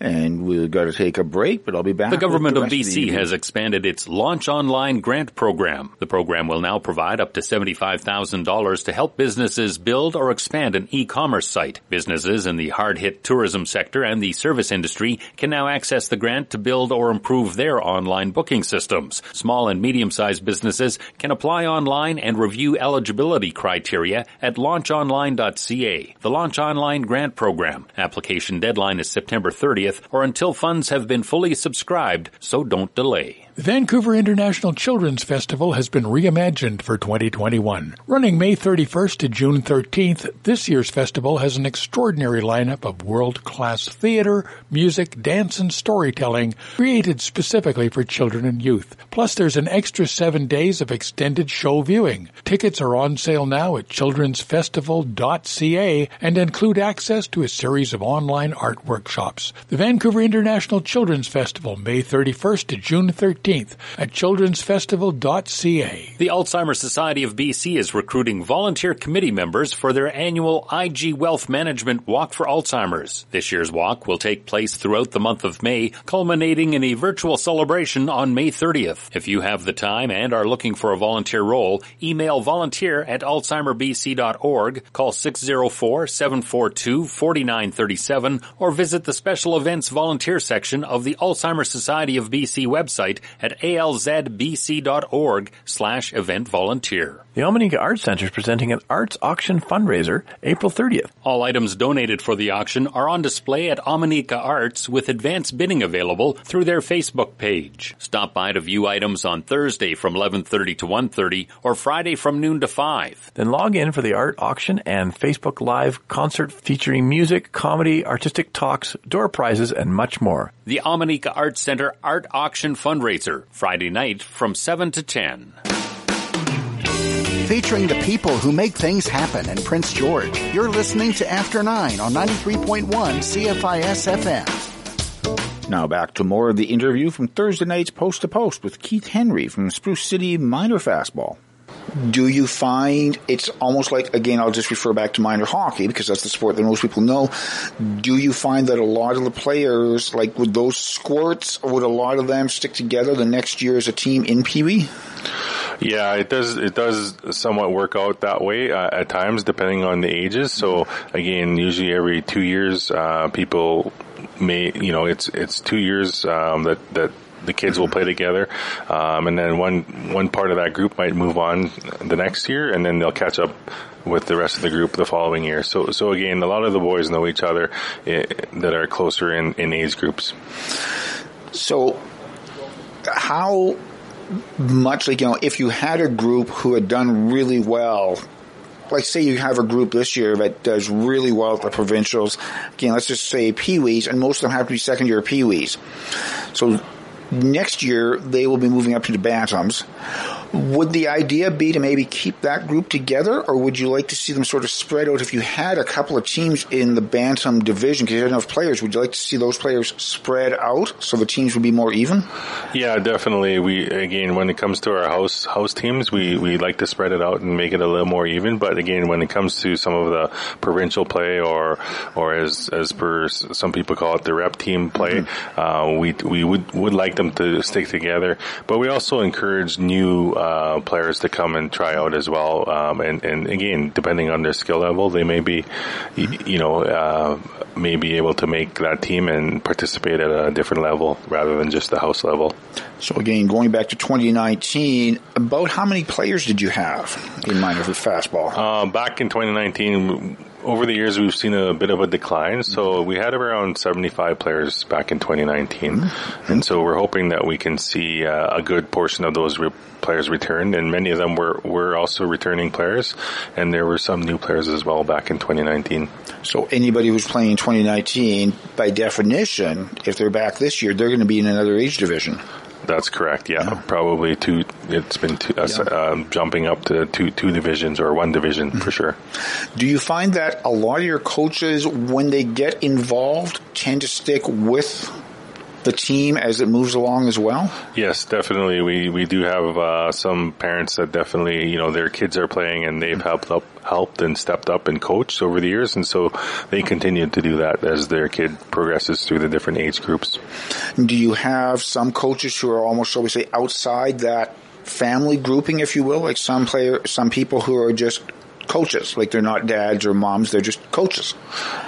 [SPEAKER 2] And we're going to take a break, but I'll be back.
[SPEAKER 6] The government the of BC of has expanded its Launch Online grant program. The program will now provide up to $75,000 to help businesses build or expand an e-commerce site. Businesses in the hard-hit tourism sector and the service industry can now access the grant to build or improve their online booking systems. Small and medium-sized businesses can apply online and review eligibility criteria at launchonline.ca. The Launch Online grant program. Application deadline is September 30th 30th or until funds have been fully subscribed, so don't delay.
[SPEAKER 9] Vancouver International Children's Festival has been reimagined for 2021. Running May 31st to June 13th, this year's festival has an extraordinary lineup of world-class theater, music, dance, and storytelling created specifically for children and youth. Plus, there's an extra seven days of extended show viewing. Tickets are on sale now at childrensfestival.ca and include access to a series of online art workshops. The Vancouver International Children's Festival, May 31st to June 13th at childrensfestival.ca.
[SPEAKER 6] The Alzheimer's Society of BC is recruiting volunteer committee members for their annual IG Wealth Management Walk for Alzheimer's. This year's walk will take place throughout the month of May, culminating in a virtual celebration on May 30th. If you have the time and are looking for a volunteer role, email volunteer at alzheimerbc.org, call 604-742-4937, or visit the special events volunteer section of the Alzheimer's Society of BC website at alzbc.org slash event volunteer.
[SPEAKER 5] The Omineca Arts Center is presenting an arts auction fundraiser April 30th.
[SPEAKER 6] All items donated for the auction are on display at Omineca Arts with advance bidding available through their Facebook page. Stop by to view items on Thursday from 11:30 to 1:30 or Friday from noon to 5.
[SPEAKER 5] Then log in for the art auction and Facebook Live concert featuring music, comedy, artistic talks, door prizes, and much more.
[SPEAKER 6] The Omineca Arts Center Art Auction Fundraiser, Friday night from 7 to 10
[SPEAKER 1] featuring the people who make things happen in Prince George. You're listening to After 9 on 93.1 CFIS FM.
[SPEAKER 2] Now back to more of the interview from Thursday night's Post to Post with Keith Henry from Spruce City Minor Fastball. Do you find it's almost like, again, I'll just refer back to minor hockey because that's the sport that most people know. Do you find that a lot of the players, like with those squirts, would a lot of them stick together the next year as a team in Pee Wee?
[SPEAKER 8] Yeah, it does. It does somewhat work out that way uh, at times, depending on the ages. So again, usually every two years, uh, people may, you know, it's it's two years um, that that the kids will play together, um, and then one one part of that group might move on the next year, and then they'll catch up with the rest of the group the following year. So so again, a lot of the boys know each other eh, that are closer in, in age groups.
[SPEAKER 2] So how much like, you know, if you had a group who had done really well, like say you have a group this year that does really well at the provincials, again, let's just say peewees, and most of them have to be second year peewees. So next year they will be moving up to the bantams. Would the idea be to maybe keep that group together, or would you like to see them sort of spread out? If you had a couple of teams in the bantam division, because you had enough players, would you like to see those players spread out so the teams would be more even?
[SPEAKER 8] Yeah, definitely. We again, when it comes to our house house teams, we we like to spread it out and make it a little more even. But again, when it comes to some of the provincial play, or or as as per some people call it, the rep team play, mm-hmm. uh, we we would would like them to stick together. But we also encourage new uh, players to come and try out as well. Um, and, and again, depending on their skill level, they may be, you know, uh, may be able to make that team and participate at a different level rather than just the house level.
[SPEAKER 2] So again, going back to 2019, about how many players did you have in minor fastball?
[SPEAKER 8] Uh, back in 2019, over the years, we've seen a bit of a decline. So we had around 75 players back in 2019. Mm-hmm. And so we're hoping that we can see uh, a good portion of those re- players return. And many of them were, were also returning players. And there were some new players as well back in 2019.
[SPEAKER 2] So anybody who's playing in 2019, by definition, if they're back this year, they're going to be in another age division.
[SPEAKER 8] That's correct. Yeah, yeah. probably two. It's been two, uh, yeah. uh, jumping up to two two divisions or one division mm-hmm. for sure.
[SPEAKER 2] Do you find that a lot of your coaches, when they get involved, tend to stick with the team as it moves along as well?
[SPEAKER 8] Yes, definitely. We we do have uh, some parents that definitely you know their kids are playing and they've helped up helped and stepped up and coached over the years, and so they continue to do that as their kid progresses through the different age groups.
[SPEAKER 2] Do you have some coaches who are almost, shall we say, outside that family grouping, if you will, like some player, some people who are just coaches. Like they're not dads or moms; they're just coaches.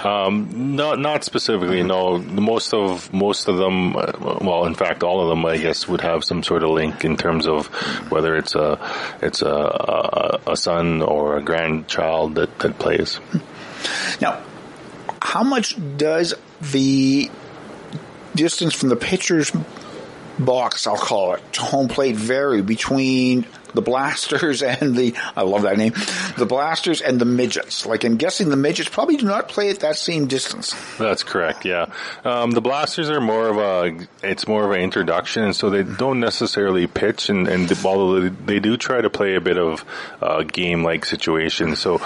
[SPEAKER 8] Um, not not specifically. No, most of most of them, uh, well, in fact, all of them, I guess, would have some sort of link in terms of whether it's a it's a a, a son or a grandchild that that plays.
[SPEAKER 2] Now, how much does the distance from the pitcher's box, I'll call it, to home plate vary between the blasters and the I love that name, the blasters and the midgets. Like I'm guessing the midgets probably do not play at that same distance.
[SPEAKER 8] That's correct. Yeah, um, the blasters are more of a it's more of an introduction, and so they don't necessarily pitch, and, and although they do try to play a bit of uh, game like situation, so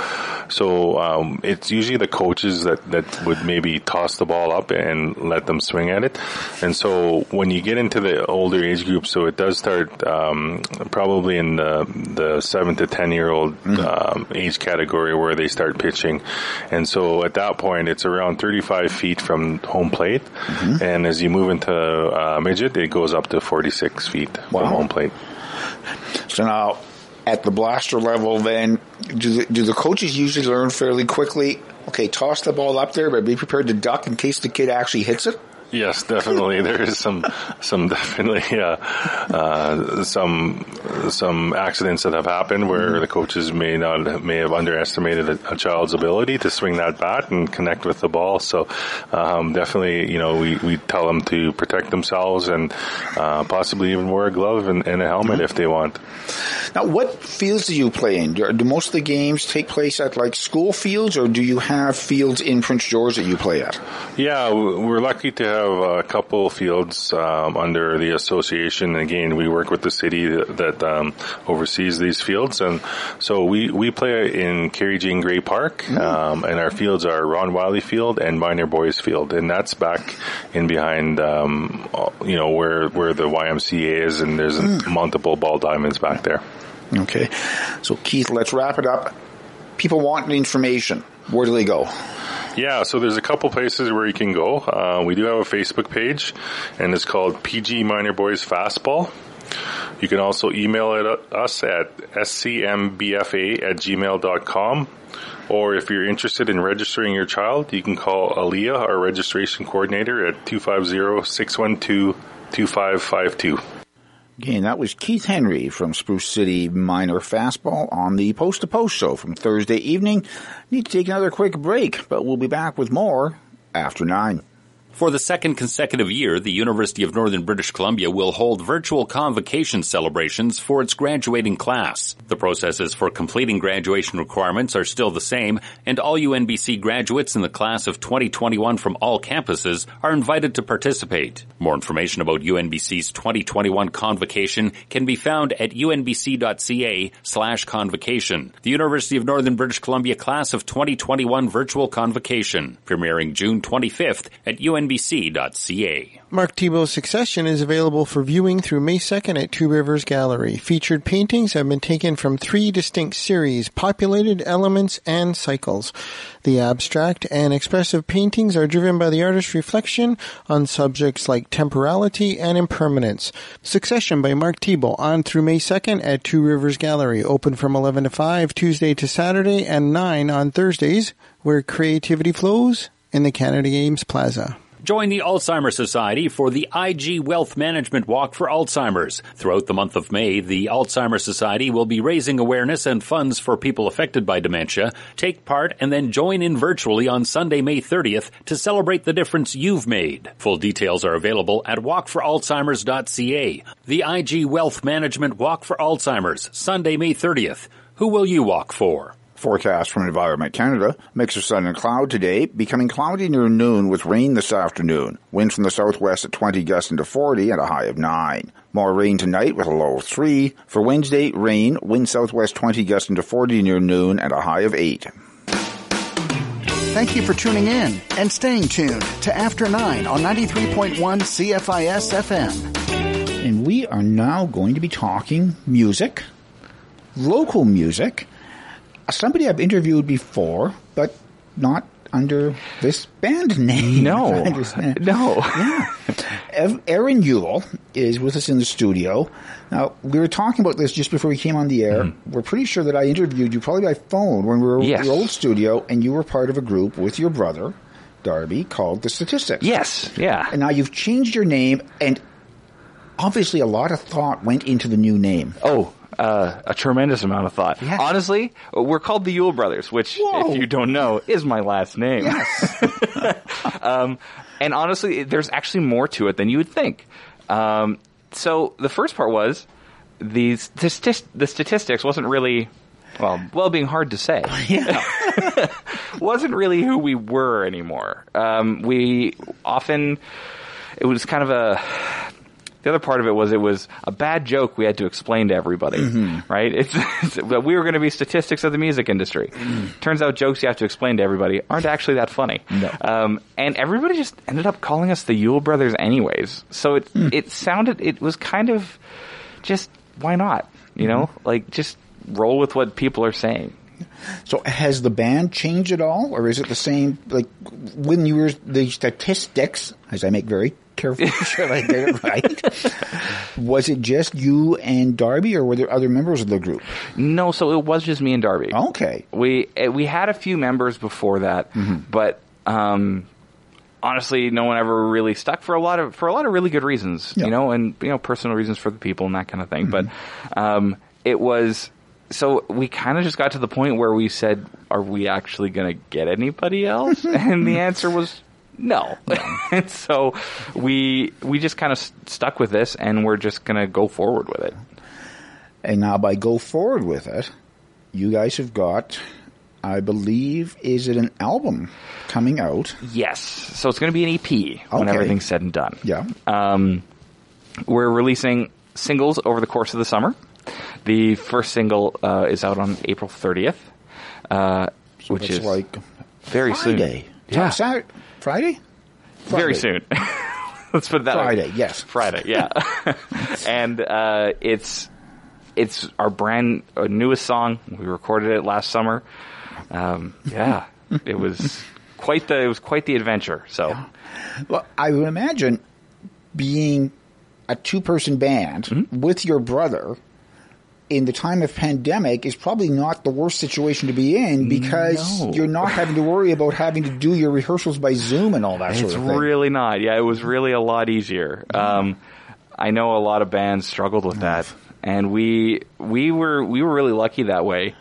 [SPEAKER 8] So um, it's usually the coaches that, that would maybe toss the ball up and let them swing at it. And so when you get into the older age group, so it does start um, probably in the, the seven to ten year old um, age category where they start pitching. And so at that point, it's around 35 feet from home plate. And as you move into uh, midget, it goes up to 46 feet
[SPEAKER 2] Wow.
[SPEAKER 8] from home plate.
[SPEAKER 2] So now, at the blaster level, then do the, do the coaches usually learn fairly quickly? Okay, toss the ball up there, but be prepared to duck in case the kid actually hits it.
[SPEAKER 8] Yes, definitely. there is some, some definitely, uh, uh, some, some accidents that have happened where the coaches may not, may have underestimated a, a child's ability to swing that bat and connect with the ball. So, um, definitely, you know, we, we tell them to protect themselves and, uh, possibly even wear a glove and, and a helmet if they want.
[SPEAKER 2] Now, what fields do you play in? Do, do most of the games take place at like school fields, or do you have fields in Prince George that you play at?
[SPEAKER 8] Yeah, we're lucky to have a couple fields um, under the association. Again, we work with the city that, that um, oversees these fields, and so we we play in Carrie Jane Gray Park, um, and our fields are Ron Wiley Field and Minor Boys Field, and that's back in behind, um, you know, where where the YMCA is, and there's multiple ball diamonds back there.
[SPEAKER 2] Okay, so Keith, let's wrap it up. People want information. Where do they go?
[SPEAKER 8] Yeah, so there's a couple places where you can go. Uh, we do have a Facebook page, and it's called PG Minor Boys Fastball. You can also email it us at scmbfa at gmail.com. Or if you're interested in registering your child, you can call Aaliyah, our registration coordinator, at 250-612-2552.
[SPEAKER 2] Again, that was Keith Henry from Spruce City Minor Fastball on the Post to Post show from Thursday evening. Need to take another quick break, but we'll be back with more after nine.
[SPEAKER 6] For the second consecutive year, the University of Northern British Columbia will hold virtual convocation celebrations for its graduating class. The processes for completing graduation requirements are still the same, and all UNBC graduates in the class of 2021 from all campuses are invited to participate. More information about UNBC's 2021 convocation can be found at unbc.ca slash convocation. The University of Northern British Columbia class of 2021 virtual convocation, premiering June 25th at unbc.ca.
[SPEAKER 7] Mark Thibault's Succession is available for viewing through May 2nd at Two Rivers Gallery. Featured paintings have been taken from three distinct series, Populated Elements and Cycles. The abstract and expressive paintings are driven by the artist's reflection on subjects like temporality and impermanence. Succession by Mark Thibault on through May 2nd at Two Rivers Gallery, open from 11 to 5 Tuesday to Saturday and 9 on Thursdays, where creativity flows in the Canada Games Plaza.
[SPEAKER 6] Join the Alzheimer's Society for the IG Wealth Management Walk for Alzheimer's. Throughout the month of May, the Alzheimer's Society will be raising awareness and funds for people affected by dementia. Take part and then join in virtually on Sunday, May 30th to celebrate the difference you've made. Full details are available at walkforalzheimers.ca. The IG Wealth Management Walk for Alzheimer's, Sunday, May 30th. Who will you walk for?
[SPEAKER 2] Forecast from Environment Canada. Mix of sun and cloud today, becoming cloudy near noon with rain this afternoon. Wind from the southwest at 20 gusting to 40 and a high of 9. More rain tonight with a low of 3. For Wednesday, rain, wind southwest 20 gusting to 40 near noon and a high of 8.
[SPEAKER 1] Thank you for tuning in and staying tuned to After 9 on 93.1 CFIS FM.
[SPEAKER 2] And we are now going to be talking music, local music. Uh, somebody I've interviewed before, but not under this band name.
[SPEAKER 10] No. No.
[SPEAKER 2] Yeah. Aaron Yule is with us in the studio. Now, we were talking about this just before we came on the air. Mm-hmm. We're pretty sure that I interviewed you probably by phone when we were
[SPEAKER 10] Yes.
[SPEAKER 2] in your old studio, and you were part of a group with your brother, Darby, called The Statistics.
[SPEAKER 10] Yes. Yeah.
[SPEAKER 2] And now you've changed your name, and obviously a lot of thought went into the new name.
[SPEAKER 10] Oh, uh, a tremendous amount of thought.
[SPEAKER 2] Yes.
[SPEAKER 10] Honestly, we're called the Yule Brothers, which,
[SPEAKER 2] Whoa.
[SPEAKER 10] if you don't know, is my last name.
[SPEAKER 2] Yes.
[SPEAKER 10] Um, and honestly, there's actually more to it than you would think. Um, so the first part was the, statist- the statistics wasn't really, well, well being hard to say.
[SPEAKER 2] yeah.
[SPEAKER 10] wasn't really who we were anymore. Um, we often, it was kind of a, the other part of it was it was a bad joke we had to explain to everybody,
[SPEAKER 2] Mm-hmm.
[SPEAKER 10] right? It's, it's that we were going to be statistics of the music industry. Turns out jokes you have to explain to everybody aren't actually that funny.
[SPEAKER 2] Mm. No.
[SPEAKER 10] Um, and everybody just ended up calling us the Yule Brothers anyways. So it
[SPEAKER 2] Hmm.
[SPEAKER 10] it sounded it was kind of just why not? You know,
[SPEAKER 2] Mm-hmm.
[SPEAKER 10] like just roll with what people are saying.
[SPEAKER 2] So has the band changed at all, or is it the same? Like when you were the statistics, as I make very careful sure I get it right. was it just you and Darby, or were there other members of the group?
[SPEAKER 10] No, so it was just me and Darby.
[SPEAKER 2] Okay.
[SPEAKER 10] We eh, we had a few members before that, but um, honestly, no one ever really stuck for a lot of for a lot of really good reasons,
[SPEAKER 2] Yeah.
[SPEAKER 10] you know, and you know, personal reasons for the people and that kind of thing. But um, it was so we kind of just got to the point where we said, "Are we actually going to get anybody else?" and the answer was. No, and so we we just kind of st- stuck with this, and we're just gonna go forward with it.
[SPEAKER 2] And now, by go forward with it, you guys have got, I believe, is it an album coming out?
[SPEAKER 10] Yes, so it's going to be an EP when
[SPEAKER 2] Okay.
[SPEAKER 10] everything's said and done.
[SPEAKER 2] Yeah.
[SPEAKER 10] Um, we're releasing singles over the course of the summer. The first single uh, is out on April 30th, uh, which
[SPEAKER 2] It's
[SPEAKER 10] is
[SPEAKER 2] like
[SPEAKER 10] very
[SPEAKER 2] Friday.
[SPEAKER 10] soon. Yeah,
[SPEAKER 2] Saturday, Friday.
[SPEAKER 10] very soon. Let's put it that way.
[SPEAKER 2] Friday, yes.
[SPEAKER 10] Friday, yeah. and uh, it's it's our brand uh, newest song. We recorded it last summer. Um, yeah, it was quite the it was quite the adventure. So
[SPEAKER 2] Well, I would imagine being a two-person band
[SPEAKER 10] Mm-hmm.
[SPEAKER 2] with your brother in the time of pandemic is probably not the worst situation to be in because
[SPEAKER 10] No.
[SPEAKER 2] you're not having to worry about having to do your rehearsals by Zoom and all that sort
[SPEAKER 10] It's
[SPEAKER 2] of thing.
[SPEAKER 10] really not. Yeah, it was really a lot easier. Um, I know a lot of bands struggled with that, and we we were we were really lucky that way.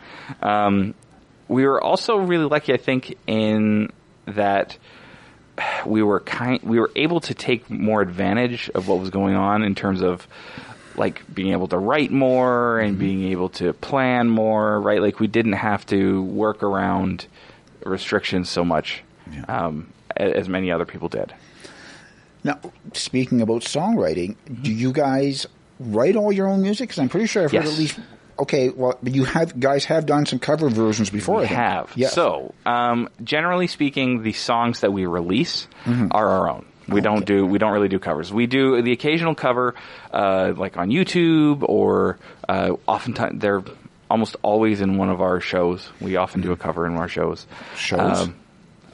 [SPEAKER 10] Um, we were also really lucky, I think, in that we were kind we were able to take more advantage of what was going on in terms of like being able to write more and being able to plan more right like we didn't have to work around restrictions so much um, as many other people did
[SPEAKER 2] Now, speaking about songwriting, do you guys write all your own music? Because I'm pretty sure I've heard at least. Okay, well, you have guys have done some cover versions before.
[SPEAKER 10] we
[SPEAKER 2] I
[SPEAKER 10] have
[SPEAKER 2] Yes.
[SPEAKER 10] so um, generally speaking the songs that we release are our own we don't do we don't really do covers we do the occasional cover uh, like on youtube or uh, oftentimes they're almost always in one of our shows we often do a cover in our shows
[SPEAKER 2] Shows?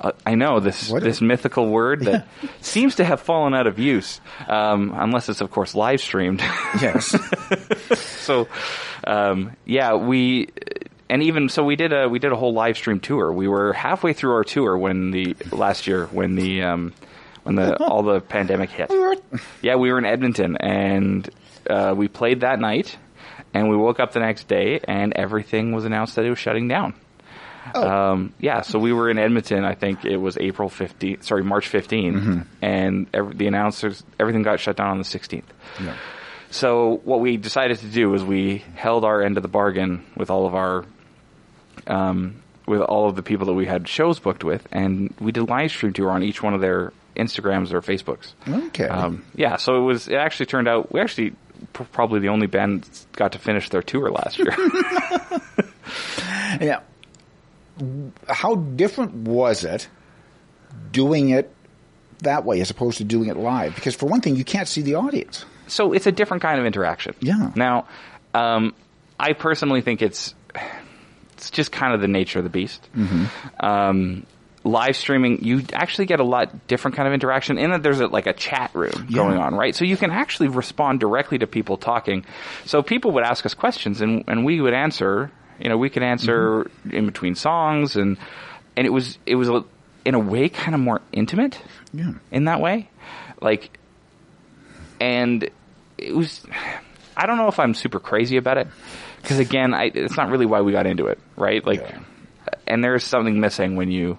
[SPEAKER 10] uh, I know this
[SPEAKER 2] What?
[SPEAKER 10] this mythical word that seems to have fallen out of use, um, unless it's of course live streamed.
[SPEAKER 2] Yes.
[SPEAKER 10] so, um, yeah, we and even so we did a we did a whole live stream tour. We were halfway through our tour when the last year when the um, when the all the pandemic hit. Yeah, we were in Edmonton and uh, we played that night, and we woke up the next day and everything was announced that it was shutting down. Um, yeah, so we were in Edmonton. I think it was April 15th, sorry, March 15th, and every, the announcers, everything got shut down on the 16th. So what we decided to do was we held our end of the bargain with all of our, um, with all of the people that we had shows booked with, and we did live stream tour on each one of their Instagrams or Facebooks.
[SPEAKER 2] Okay.
[SPEAKER 10] Um, yeah, so it was. It actually turned out we actually p- probably the only band that got to finish their tour last year.
[SPEAKER 2] Yeah. How different was it doing it that way as opposed to doing it live? Because for one thing, you can't see the audience.
[SPEAKER 10] so it's a different kind of interaction.
[SPEAKER 2] Yeah.
[SPEAKER 10] Now, um, I personally think it's it's just kind of the nature of the beast. Mhm. Um, live streaming, you actually get a lot different kind of interaction in that there's a, like a chat room going on, right? So you can actually respond directly to people talking. So people would ask us questions, and and we would answer. You know, we could answer mm-hmm. in between songs, and and it was it was a, in a way kind of more intimate.
[SPEAKER 2] Yeah.
[SPEAKER 10] In that way, like and it was i don't know if i'm super crazy about it because again I, it's not really why we got into it right like
[SPEAKER 2] Yeah.
[SPEAKER 10] And there's something missing when you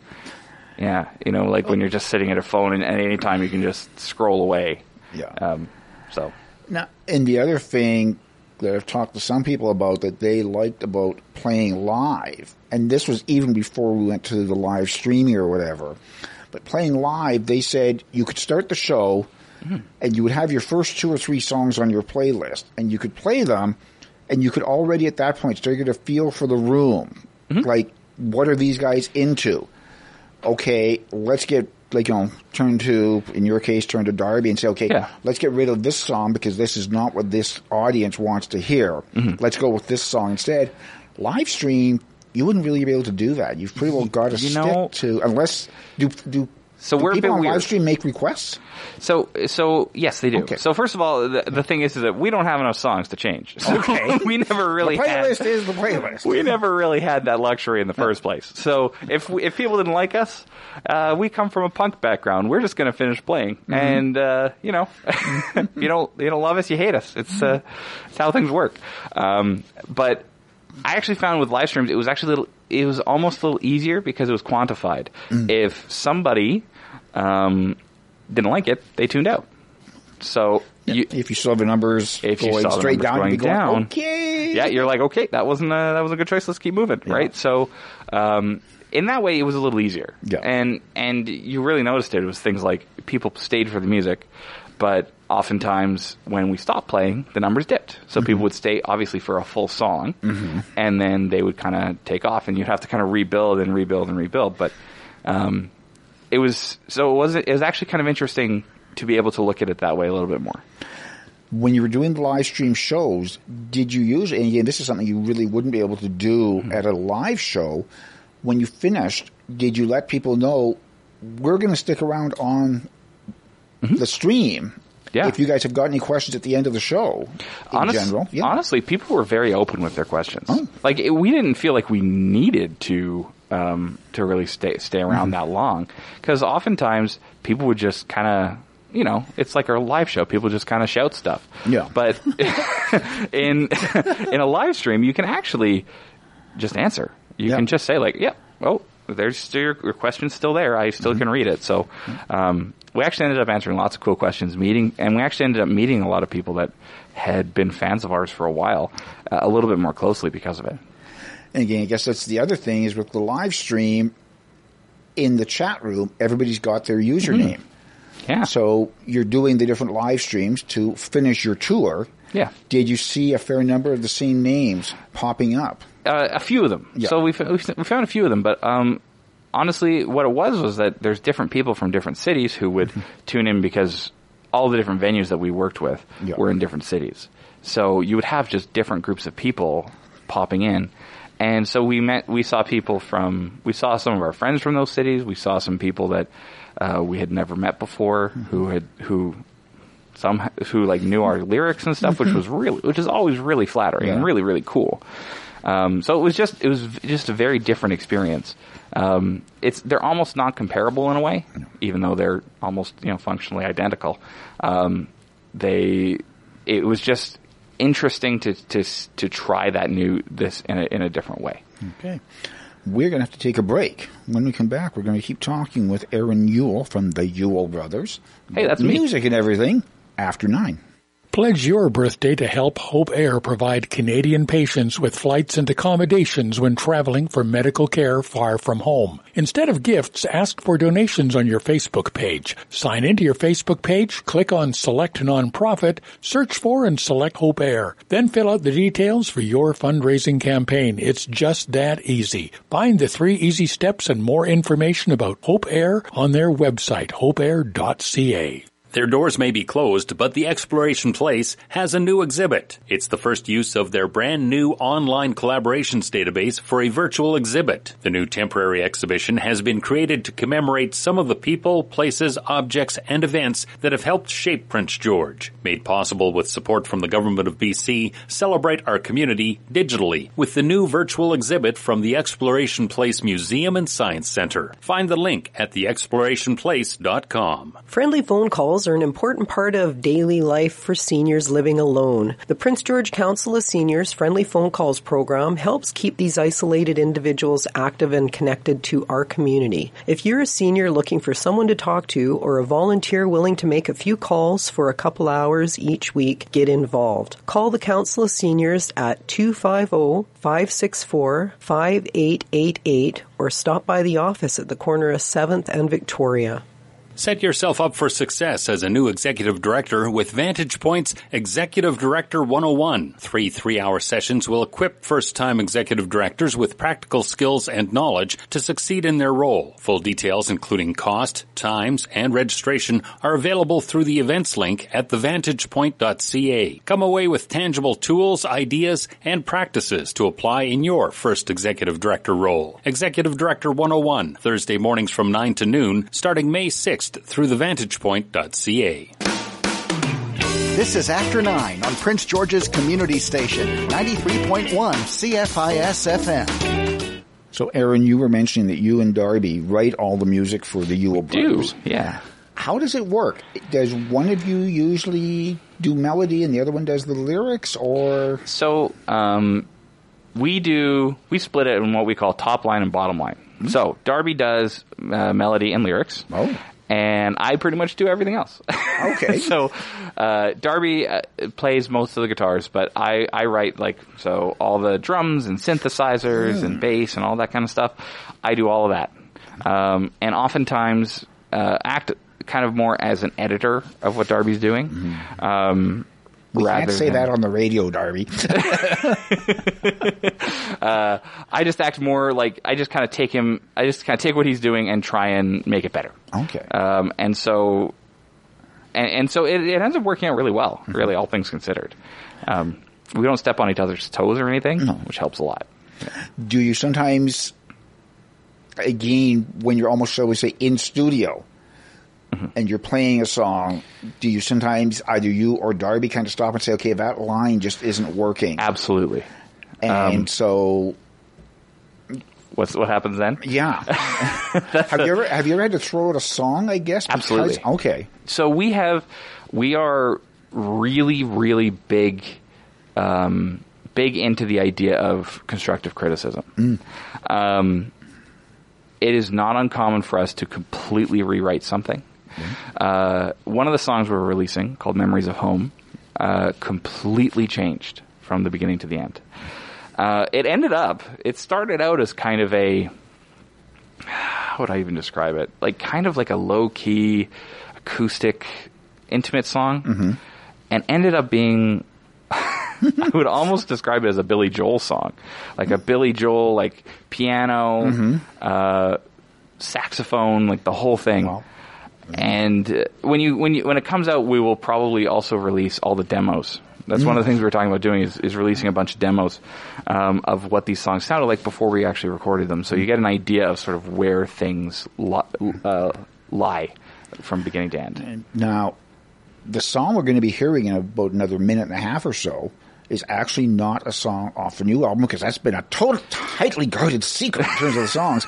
[SPEAKER 10] yeah you know like when you're just sitting at a phone and at any time you can just scroll away.
[SPEAKER 2] Yeah.
[SPEAKER 10] um, so.
[SPEAKER 2] Now, and the other thing that I've talked to some people about that they liked about playing live, and this was even before we went to the live streaming or whatever, but playing live, they said you could start the show and you would have your first two or three songs on your playlist, and you could play them, and you could already at that point start to get a feel for the room, like what are these guys into? Okay, let's get like you know turn to in your case turn to Darby and say okay
[SPEAKER 10] Yeah.
[SPEAKER 2] let's get rid of this song because this is not what this audience wants to hear. Mm-hmm. Let's go with this song instead. Live stream, you wouldn't really be able to do that. You've pretty well got to
[SPEAKER 10] You
[SPEAKER 2] stick
[SPEAKER 10] know-
[SPEAKER 2] to unless do do.
[SPEAKER 10] So
[SPEAKER 2] do
[SPEAKER 10] we're a
[SPEAKER 2] people
[SPEAKER 10] bit
[SPEAKER 2] on
[SPEAKER 10] weird.
[SPEAKER 2] live stream make requests.
[SPEAKER 10] So, so yes, they do.
[SPEAKER 2] Okay.
[SPEAKER 10] So first of all, the, the thing is, is that we don't have enough songs to change. So
[SPEAKER 2] Okay.
[SPEAKER 10] we never really
[SPEAKER 2] the
[SPEAKER 10] had.
[SPEAKER 2] playlist is the playlist.
[SPEAKER 10] we never really had that luxury in the first place. So if we, if people didn't like us, uh, we come from a punk background. We're just going to finish playing,
[SPEAKER 2] Mm-hmm.
[SPEAKER 10] and uh, you know, you don't you don't love us, you hate us. It's uh, it's how things work. Um, but I actually found with live streams, it was actually a little, it was almost a little easier because it was quantified.
[SPEAKER 2] Mm.
[SPEAKER 10] If somebody um, didn't like it, they tuned out. So you,
[SPEAKER 2] if you saw the numbers
[SPEAKER 10] if you saw the
[SPEAKER 2] straight
[SPEAKER 10] numbers
[SPEAKER 2] down,
[SPEAKER 10] going
[SPEAKER 2] going,
[SPEAKER 10] down,
[SPEAKER 2] okay.
[SPEAKER 10] yeah, you're like, okay, that wasn't a, that was a good choice. Let's keep moving, right? So, um, in that way, it was a little easier.
[SPEAKER 2] Yeah.
[SPEAKER 10] and and you really noticed it. It was things like people stayed for the music, but oftentimes when we stopped playing, the numbers dipped. So people would stay obviously for a full song, and then they would kind of take off, and you'd have to kind of rebuild and rebuild and rebuild. But um, it was so it was it was actually kind of interesting to be able to look at it that way a little bit more.
[SPEAKER 2] when you were doing the live stream shows, did you use, and again, this is something you really wouldn't be able to do
[SPEAKER 10] Mm-hmm.
[SPEAKER 2] at a live show. When you finished, did you let people know we're going to stick around on the stream?
[SPEAKER 10] Yeah.
[SPEAKER 2] If you guys have got any questions at the end of the show, in
[SPEAKER 10] Honest-
[SPEAKER 2] general, yeah.
[SPEAKER 10] Honestly, people were very open with their questions.
[SPEAKER 2] Oh.
[SPEAKER 10] Like it, we didn't feel like we needed to um, to really stay stay around
[SPEAKER 2] Mm-hmm.
[SPEAKER 10] that long because oftentimes people would just kind of you know it's like our live show. People just kind of shout stuff.
[SPEAKER 2] Yeah.
[SPEAKER 10] But in in a live stream, you can actually just answer. You
[SPEAKER 2] Yeah.
[SPEAKER 10] can just say like, "Yep, oh." There's still your, your question's still there. I still can read it. So, um, we actually ended up answering lots of cool questions, meeting, and we actually ended up meeting a lot of people that had been fans of ours for a while, uh, a little bit more closely because of it.
[SPEAKER 2] And again, I guess that's the other thing is with the live stream in the chat room, everybody's got their username.
[SPEAKER 10] Yeah.
[SPEAKER 2] So you're doing the different live streams to finish your tour.
[SPEAKER 10] Yeah.
[SPEAKER 2] Did you see a fair number of the same names popping up?
[SPEAKER 10] Uh, a few of them.
[SPEAKER 2] Yeah.
[SPEAKER 10] So we, we found a few of them, but um, honestly, what it was was that there's different people from different cities who would tune in because all the different venues that we worked with
[SPEAKER 2] Yeah.
[SPEAKER 10] were in different cities. So you would have just different groups of people popping in. And so we met, we saw people from, we saw some of our friends from those cities. We saw some people that uh, we had never met before who had, who some who like knew our lyrics and stuff, which was really, which is always really flattering and really, really cool. Um, so it was just, it was just a very different experience. Um, it's, they're almost not comparable in a way, even though they're almost, you know, functionally identical. Um, they, it was just interesting to, to, to try that new, this in a, in a different way.
[SPEAKER 2] Okay. We're going to have to take a break. When we come back, we're going to keep talking with Aaron Yule from the Yule Brothers.
[SPEAKER 10] Hey, that's me.
[SPEAKER 2] Music and everything after nine.
[SPEAKER 9] Pledge your birthday to help Hope Air provide Canadian patients with flights and accommodations when traveling for medical care far from home. Instead of gifts, ask for donations on your Facebook page. Sign into your Facebook page, click on Select Nonprofit, search for and select Hope Air. Then fill out the details for your fundraising campaign. It's just that easy. Find the three easy steps and more information about Hope Air on their website, hopeair.ca.
[SPEAKER 6] Their doors may be closed, but the Exploration Place has a new exhibit. It's the first use of their brand new online collaborations database for a virtual exhibit. The new temporary exhibition has been created to commemorate some of the people, places, objects, and events that have helped shape Prince George. Made possible with support from the government of BC, celebrate our community digitally with the new virtual exhibit from the Exploration Place Museum and Science Center. Find the link at theexplorationplace.com.
[SPEAKER 11] Friendly phone calls are an important part of daily life for seniors living alone. The Prince George Council of Seniors Friendly Phone Calls program helps keep these isolated individuals active and connected to our community. If you're a senior looking for someone to talk to or a volunteer willing to make a few calls for a couple hours each week, get involved. Call the Council of Seniors at oh, 250-564-5888 or stop by the office at the corner of 7th and Victoria.
[SPEAKER 6] Set yourself up for success as a new executive director with Vantage Point's Executive Director 101. Three three-hour sessions will equip first-time executive directors with practical skills and knowledge to succeed in their role. Full details including cost, times, and registration are available through the events link at thevantagepoint.ca. Come away with tangible tools, ideas, and practices to apply in your first executive director role. Executive Director 101, Thursday mornings from 9 to noon, starting May 6th through thevantagepoint.ca.
[SPEAKER 1] This is After 9 on Prince George's Community Station, 93.1 CFIS FM.
[SPEAKER 2] So, Aaron, you were mentioning that you and Darby write all the music for the Yule Brothers.
[SPEAKER 10] yeah.
[SPEAKER 2] How does it work? Does one of you usually do melody and the other one does the lyrics, or
[SPEAKER 10] So um, we do we split it in what we call top line and bottom line. So Darby does uh, melody and lyrics.
[SPEAKER 2] Oh.
[SPEAKER 10] And I pretty much do everything else.
[SPEAKER 2] Okay.
[SPEAKER 10] so uh, Darby uh, plays most of the guitars, but I, I write like so all the drums and synthesizers and bass and all that kind of stuff. I do all of that, um, and oftentimes uh, act kind of more as an editor of what Darby's doing. Um,
[SPEAKER 2] we
[SPEAKER 10] rather
[SPEAKER 2] can't say
[SPEAKER 10] than-
[SPEAKER 2] that on the radio, Darby?
[SPEAKER 10] uh, I just act more like I just kind of take him. I just kind of take what he's doing and try and make it better.
[SPEAKER 2] Okay.
[SPEAKER 10] Um, and so, and, and so it, it ends up working out really well.
[SPEAKER 2] Mm-hmm.
[SPEAKER 10] Really, all things considered. Um, we don't step on each other's toes or anything, which helps a lot.
[SPEAKER 2] do you sometimes, again, when you're almost, shall we say, in studio,
[SPEAKER 10] Mm-hmm.
[SPEAKER 2] and you're playing a song, do you sometimes either you or Darby kind of stop and say, "Okay, that line just isn't working,"
[SPEAKER 10] Absolutely.
[SPEAKER 2] and
[SPEAKER 10] Um,
[SPEAKER 2] so
[SPEAKER 10] What's what happens then?
[SPEAKER 2] yeah. have you ever have you ever had to throw out a song? I guess because-
[SPEAKER 10] Absolutely.
[SPEAKER 2] Okay.
[SPEAKER 10] So we have, we are really, really big, um, big into the idea of constructive criticism. Um, it is not uncommon for us to completely rewrite something. Uh, one of the songs we're releasing, called "Memories of Home," uh, completely changed from the beginning to the end. Uh, it ended up. It started out as kind of a how would I even describe it? Like kind of like a low key, acoustic, intimate song, and ended up being. I would almost describe it as a Billy Joel song, like a Billy Joel like piano, uh, saxophone, like the whole thing. And uh, when you when you when it comes out, we will probably also release all the demos. That's one of the things we were talking about doing is, is releasing a bunch of demos um, of what these songs sounded like before we actually recorded them. So you get an idea of sort of where things li- uh, lie from beginning to end.
[SPEAKER 2] Now, the song we're going to be hearing in about another minute and a half or so is actually not a song off the new album because that's been a total tightly guarded secret in terms of the songs.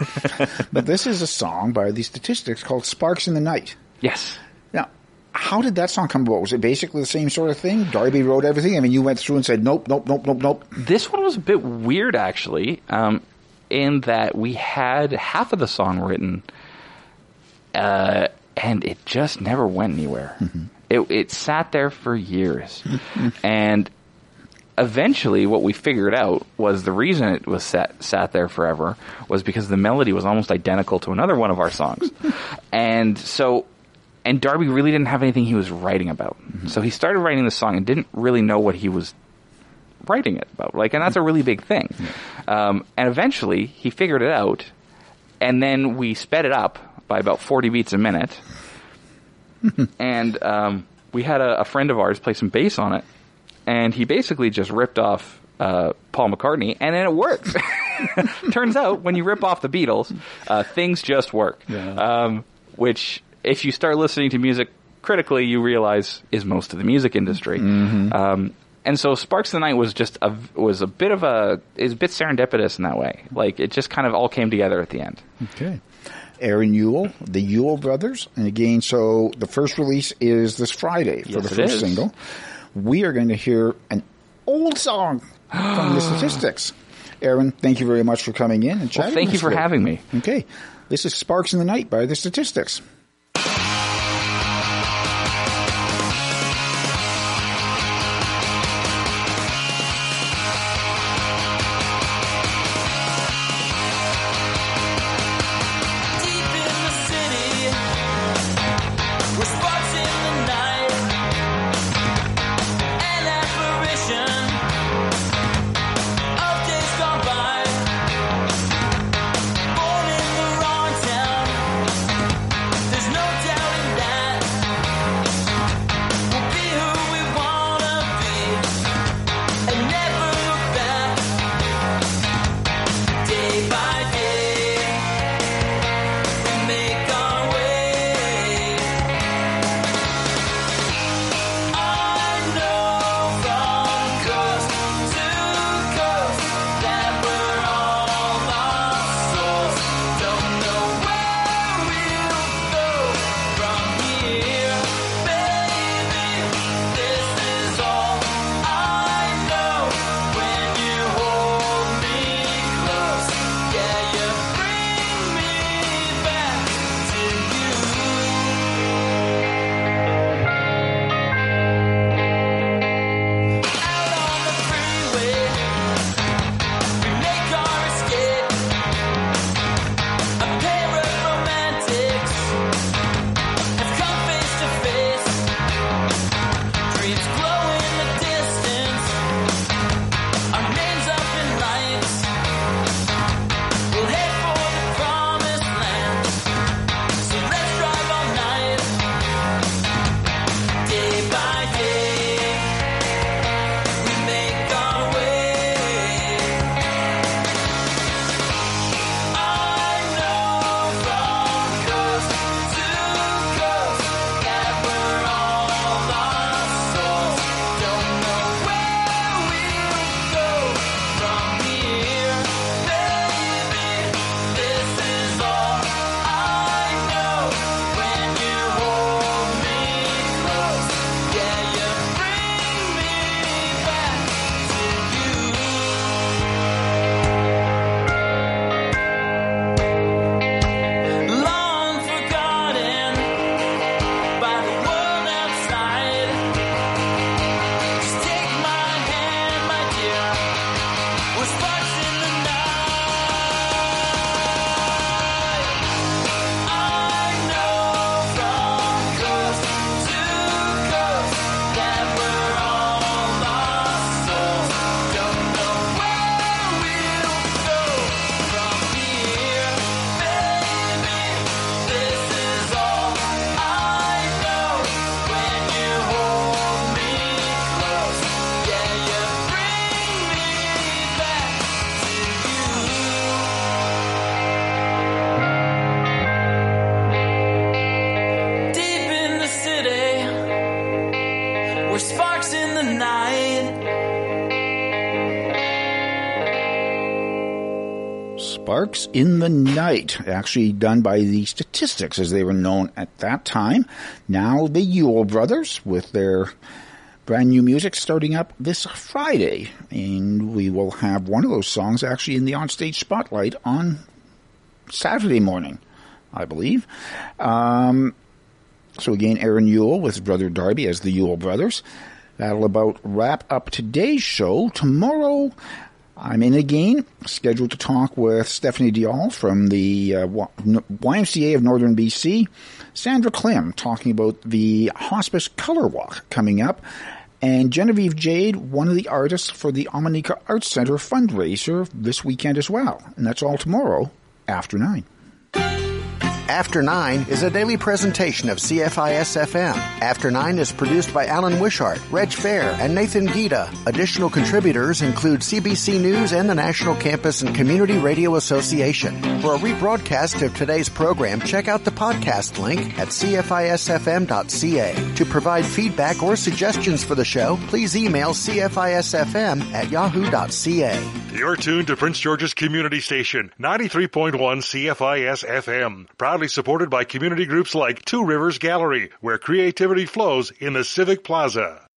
[SPEAKER 2] but this is a song by the Statistics called "Sparks in the Night."
[SPEAKER 10] Yes.
[SPEAKER 2] Now, how did that song come about? Was it basically the same sort of thing? Darby wrote everything. I mean, you went through and said, "Nope, nope, nope, nope, nope."
[SPEAKER 10] This one was a bit weird, actually, um, in that we had half of the song written, uh, and it just never went anywhere. It, it sat there for years, and eventually, what we figured out was the reason it was sat sat there forever was because the melody was almost identical to another one of our songs, and so. And Darby really didn't have anything he was writing about. So he started writing the song and didn't really know what he was writing it about. Like, and that's a really big thing. Um, and eventually, he figured it out, and then we sped it up by about forty beats a minute. and um, we had a, a friend of ours play some bass on it, and he basically just ripped off uh, Paul McCartney, and then it worked. Turns out, when you rip off the Beatles, uh, things just work. Um, which, if you start listening to music critically, you realize is most of the music industry. Um, and so Sparks of the Night was just a was a bit of a is a bit serendipitous in that way. Like it just kind of all came together at the end.
[SPEAKER 2] Okay. Aaron Yule, the Yule brothers, and again, so the first release is this Friday for
[SPEAKER 10] Yes,
[SPEAKER 2] the
[SPEAKER 10] it
[SPEAKER 2] first
[SPEAKER 10] is.
[SPEAKER 2] single. We are going to hear an old song from the Statistics. Aaron, thank you very much for coming in and chatting.
[SPEAKER 10] Well,
[SPEAKER 2] thank
[SPEAKER 10] you for having me.
[SPEAKER 2] Okay, this is Sparks in the Night by the Statistics.
[SPEAKER 12] In the Night,
[SPEAKER 2] actually done by the Statistics as they were known at that time. Now the Yule Brothers with their brand new music starting up this Friday. And we will have one of those songs actually in the onstage spotlight on Saturday morning, I believe. Um, so again, Aaron Yule with brother Darby as the Yule Brothers. That'll about wrap up today's show. Tomorrow, I'm in again, scheduled to talk with Stephanie Dial from the uh, YMCA of Northern BC, Sandra Klim talking about the Hospice Color Walk coming up, and Genevieve Jade, one of the artists for the Omineca Arts Center fundraiser this weekend as well. And that's all tomorrow after 9.
[SPEAKER 1] After 9 is a daily presentation of CFIS FM. After 9 is produced by Alan Wishart, Reg Fair, and Nathan Gita. Additional contributors include CBC News and the National Campus and Community Radio Association. For a rebroadcast of today's program, check out the podcast link at cfisfm.ca. To provide feedback or suggestions for the show, please email cfisfm at yahoo.ca.
[SPEAKER 13] You're tuned to Prince George's Community Station, 93.1 CFIS FM. Proudly supported by community groups like Two Rivers Gallery, where creativity flows in the Civic Plaza.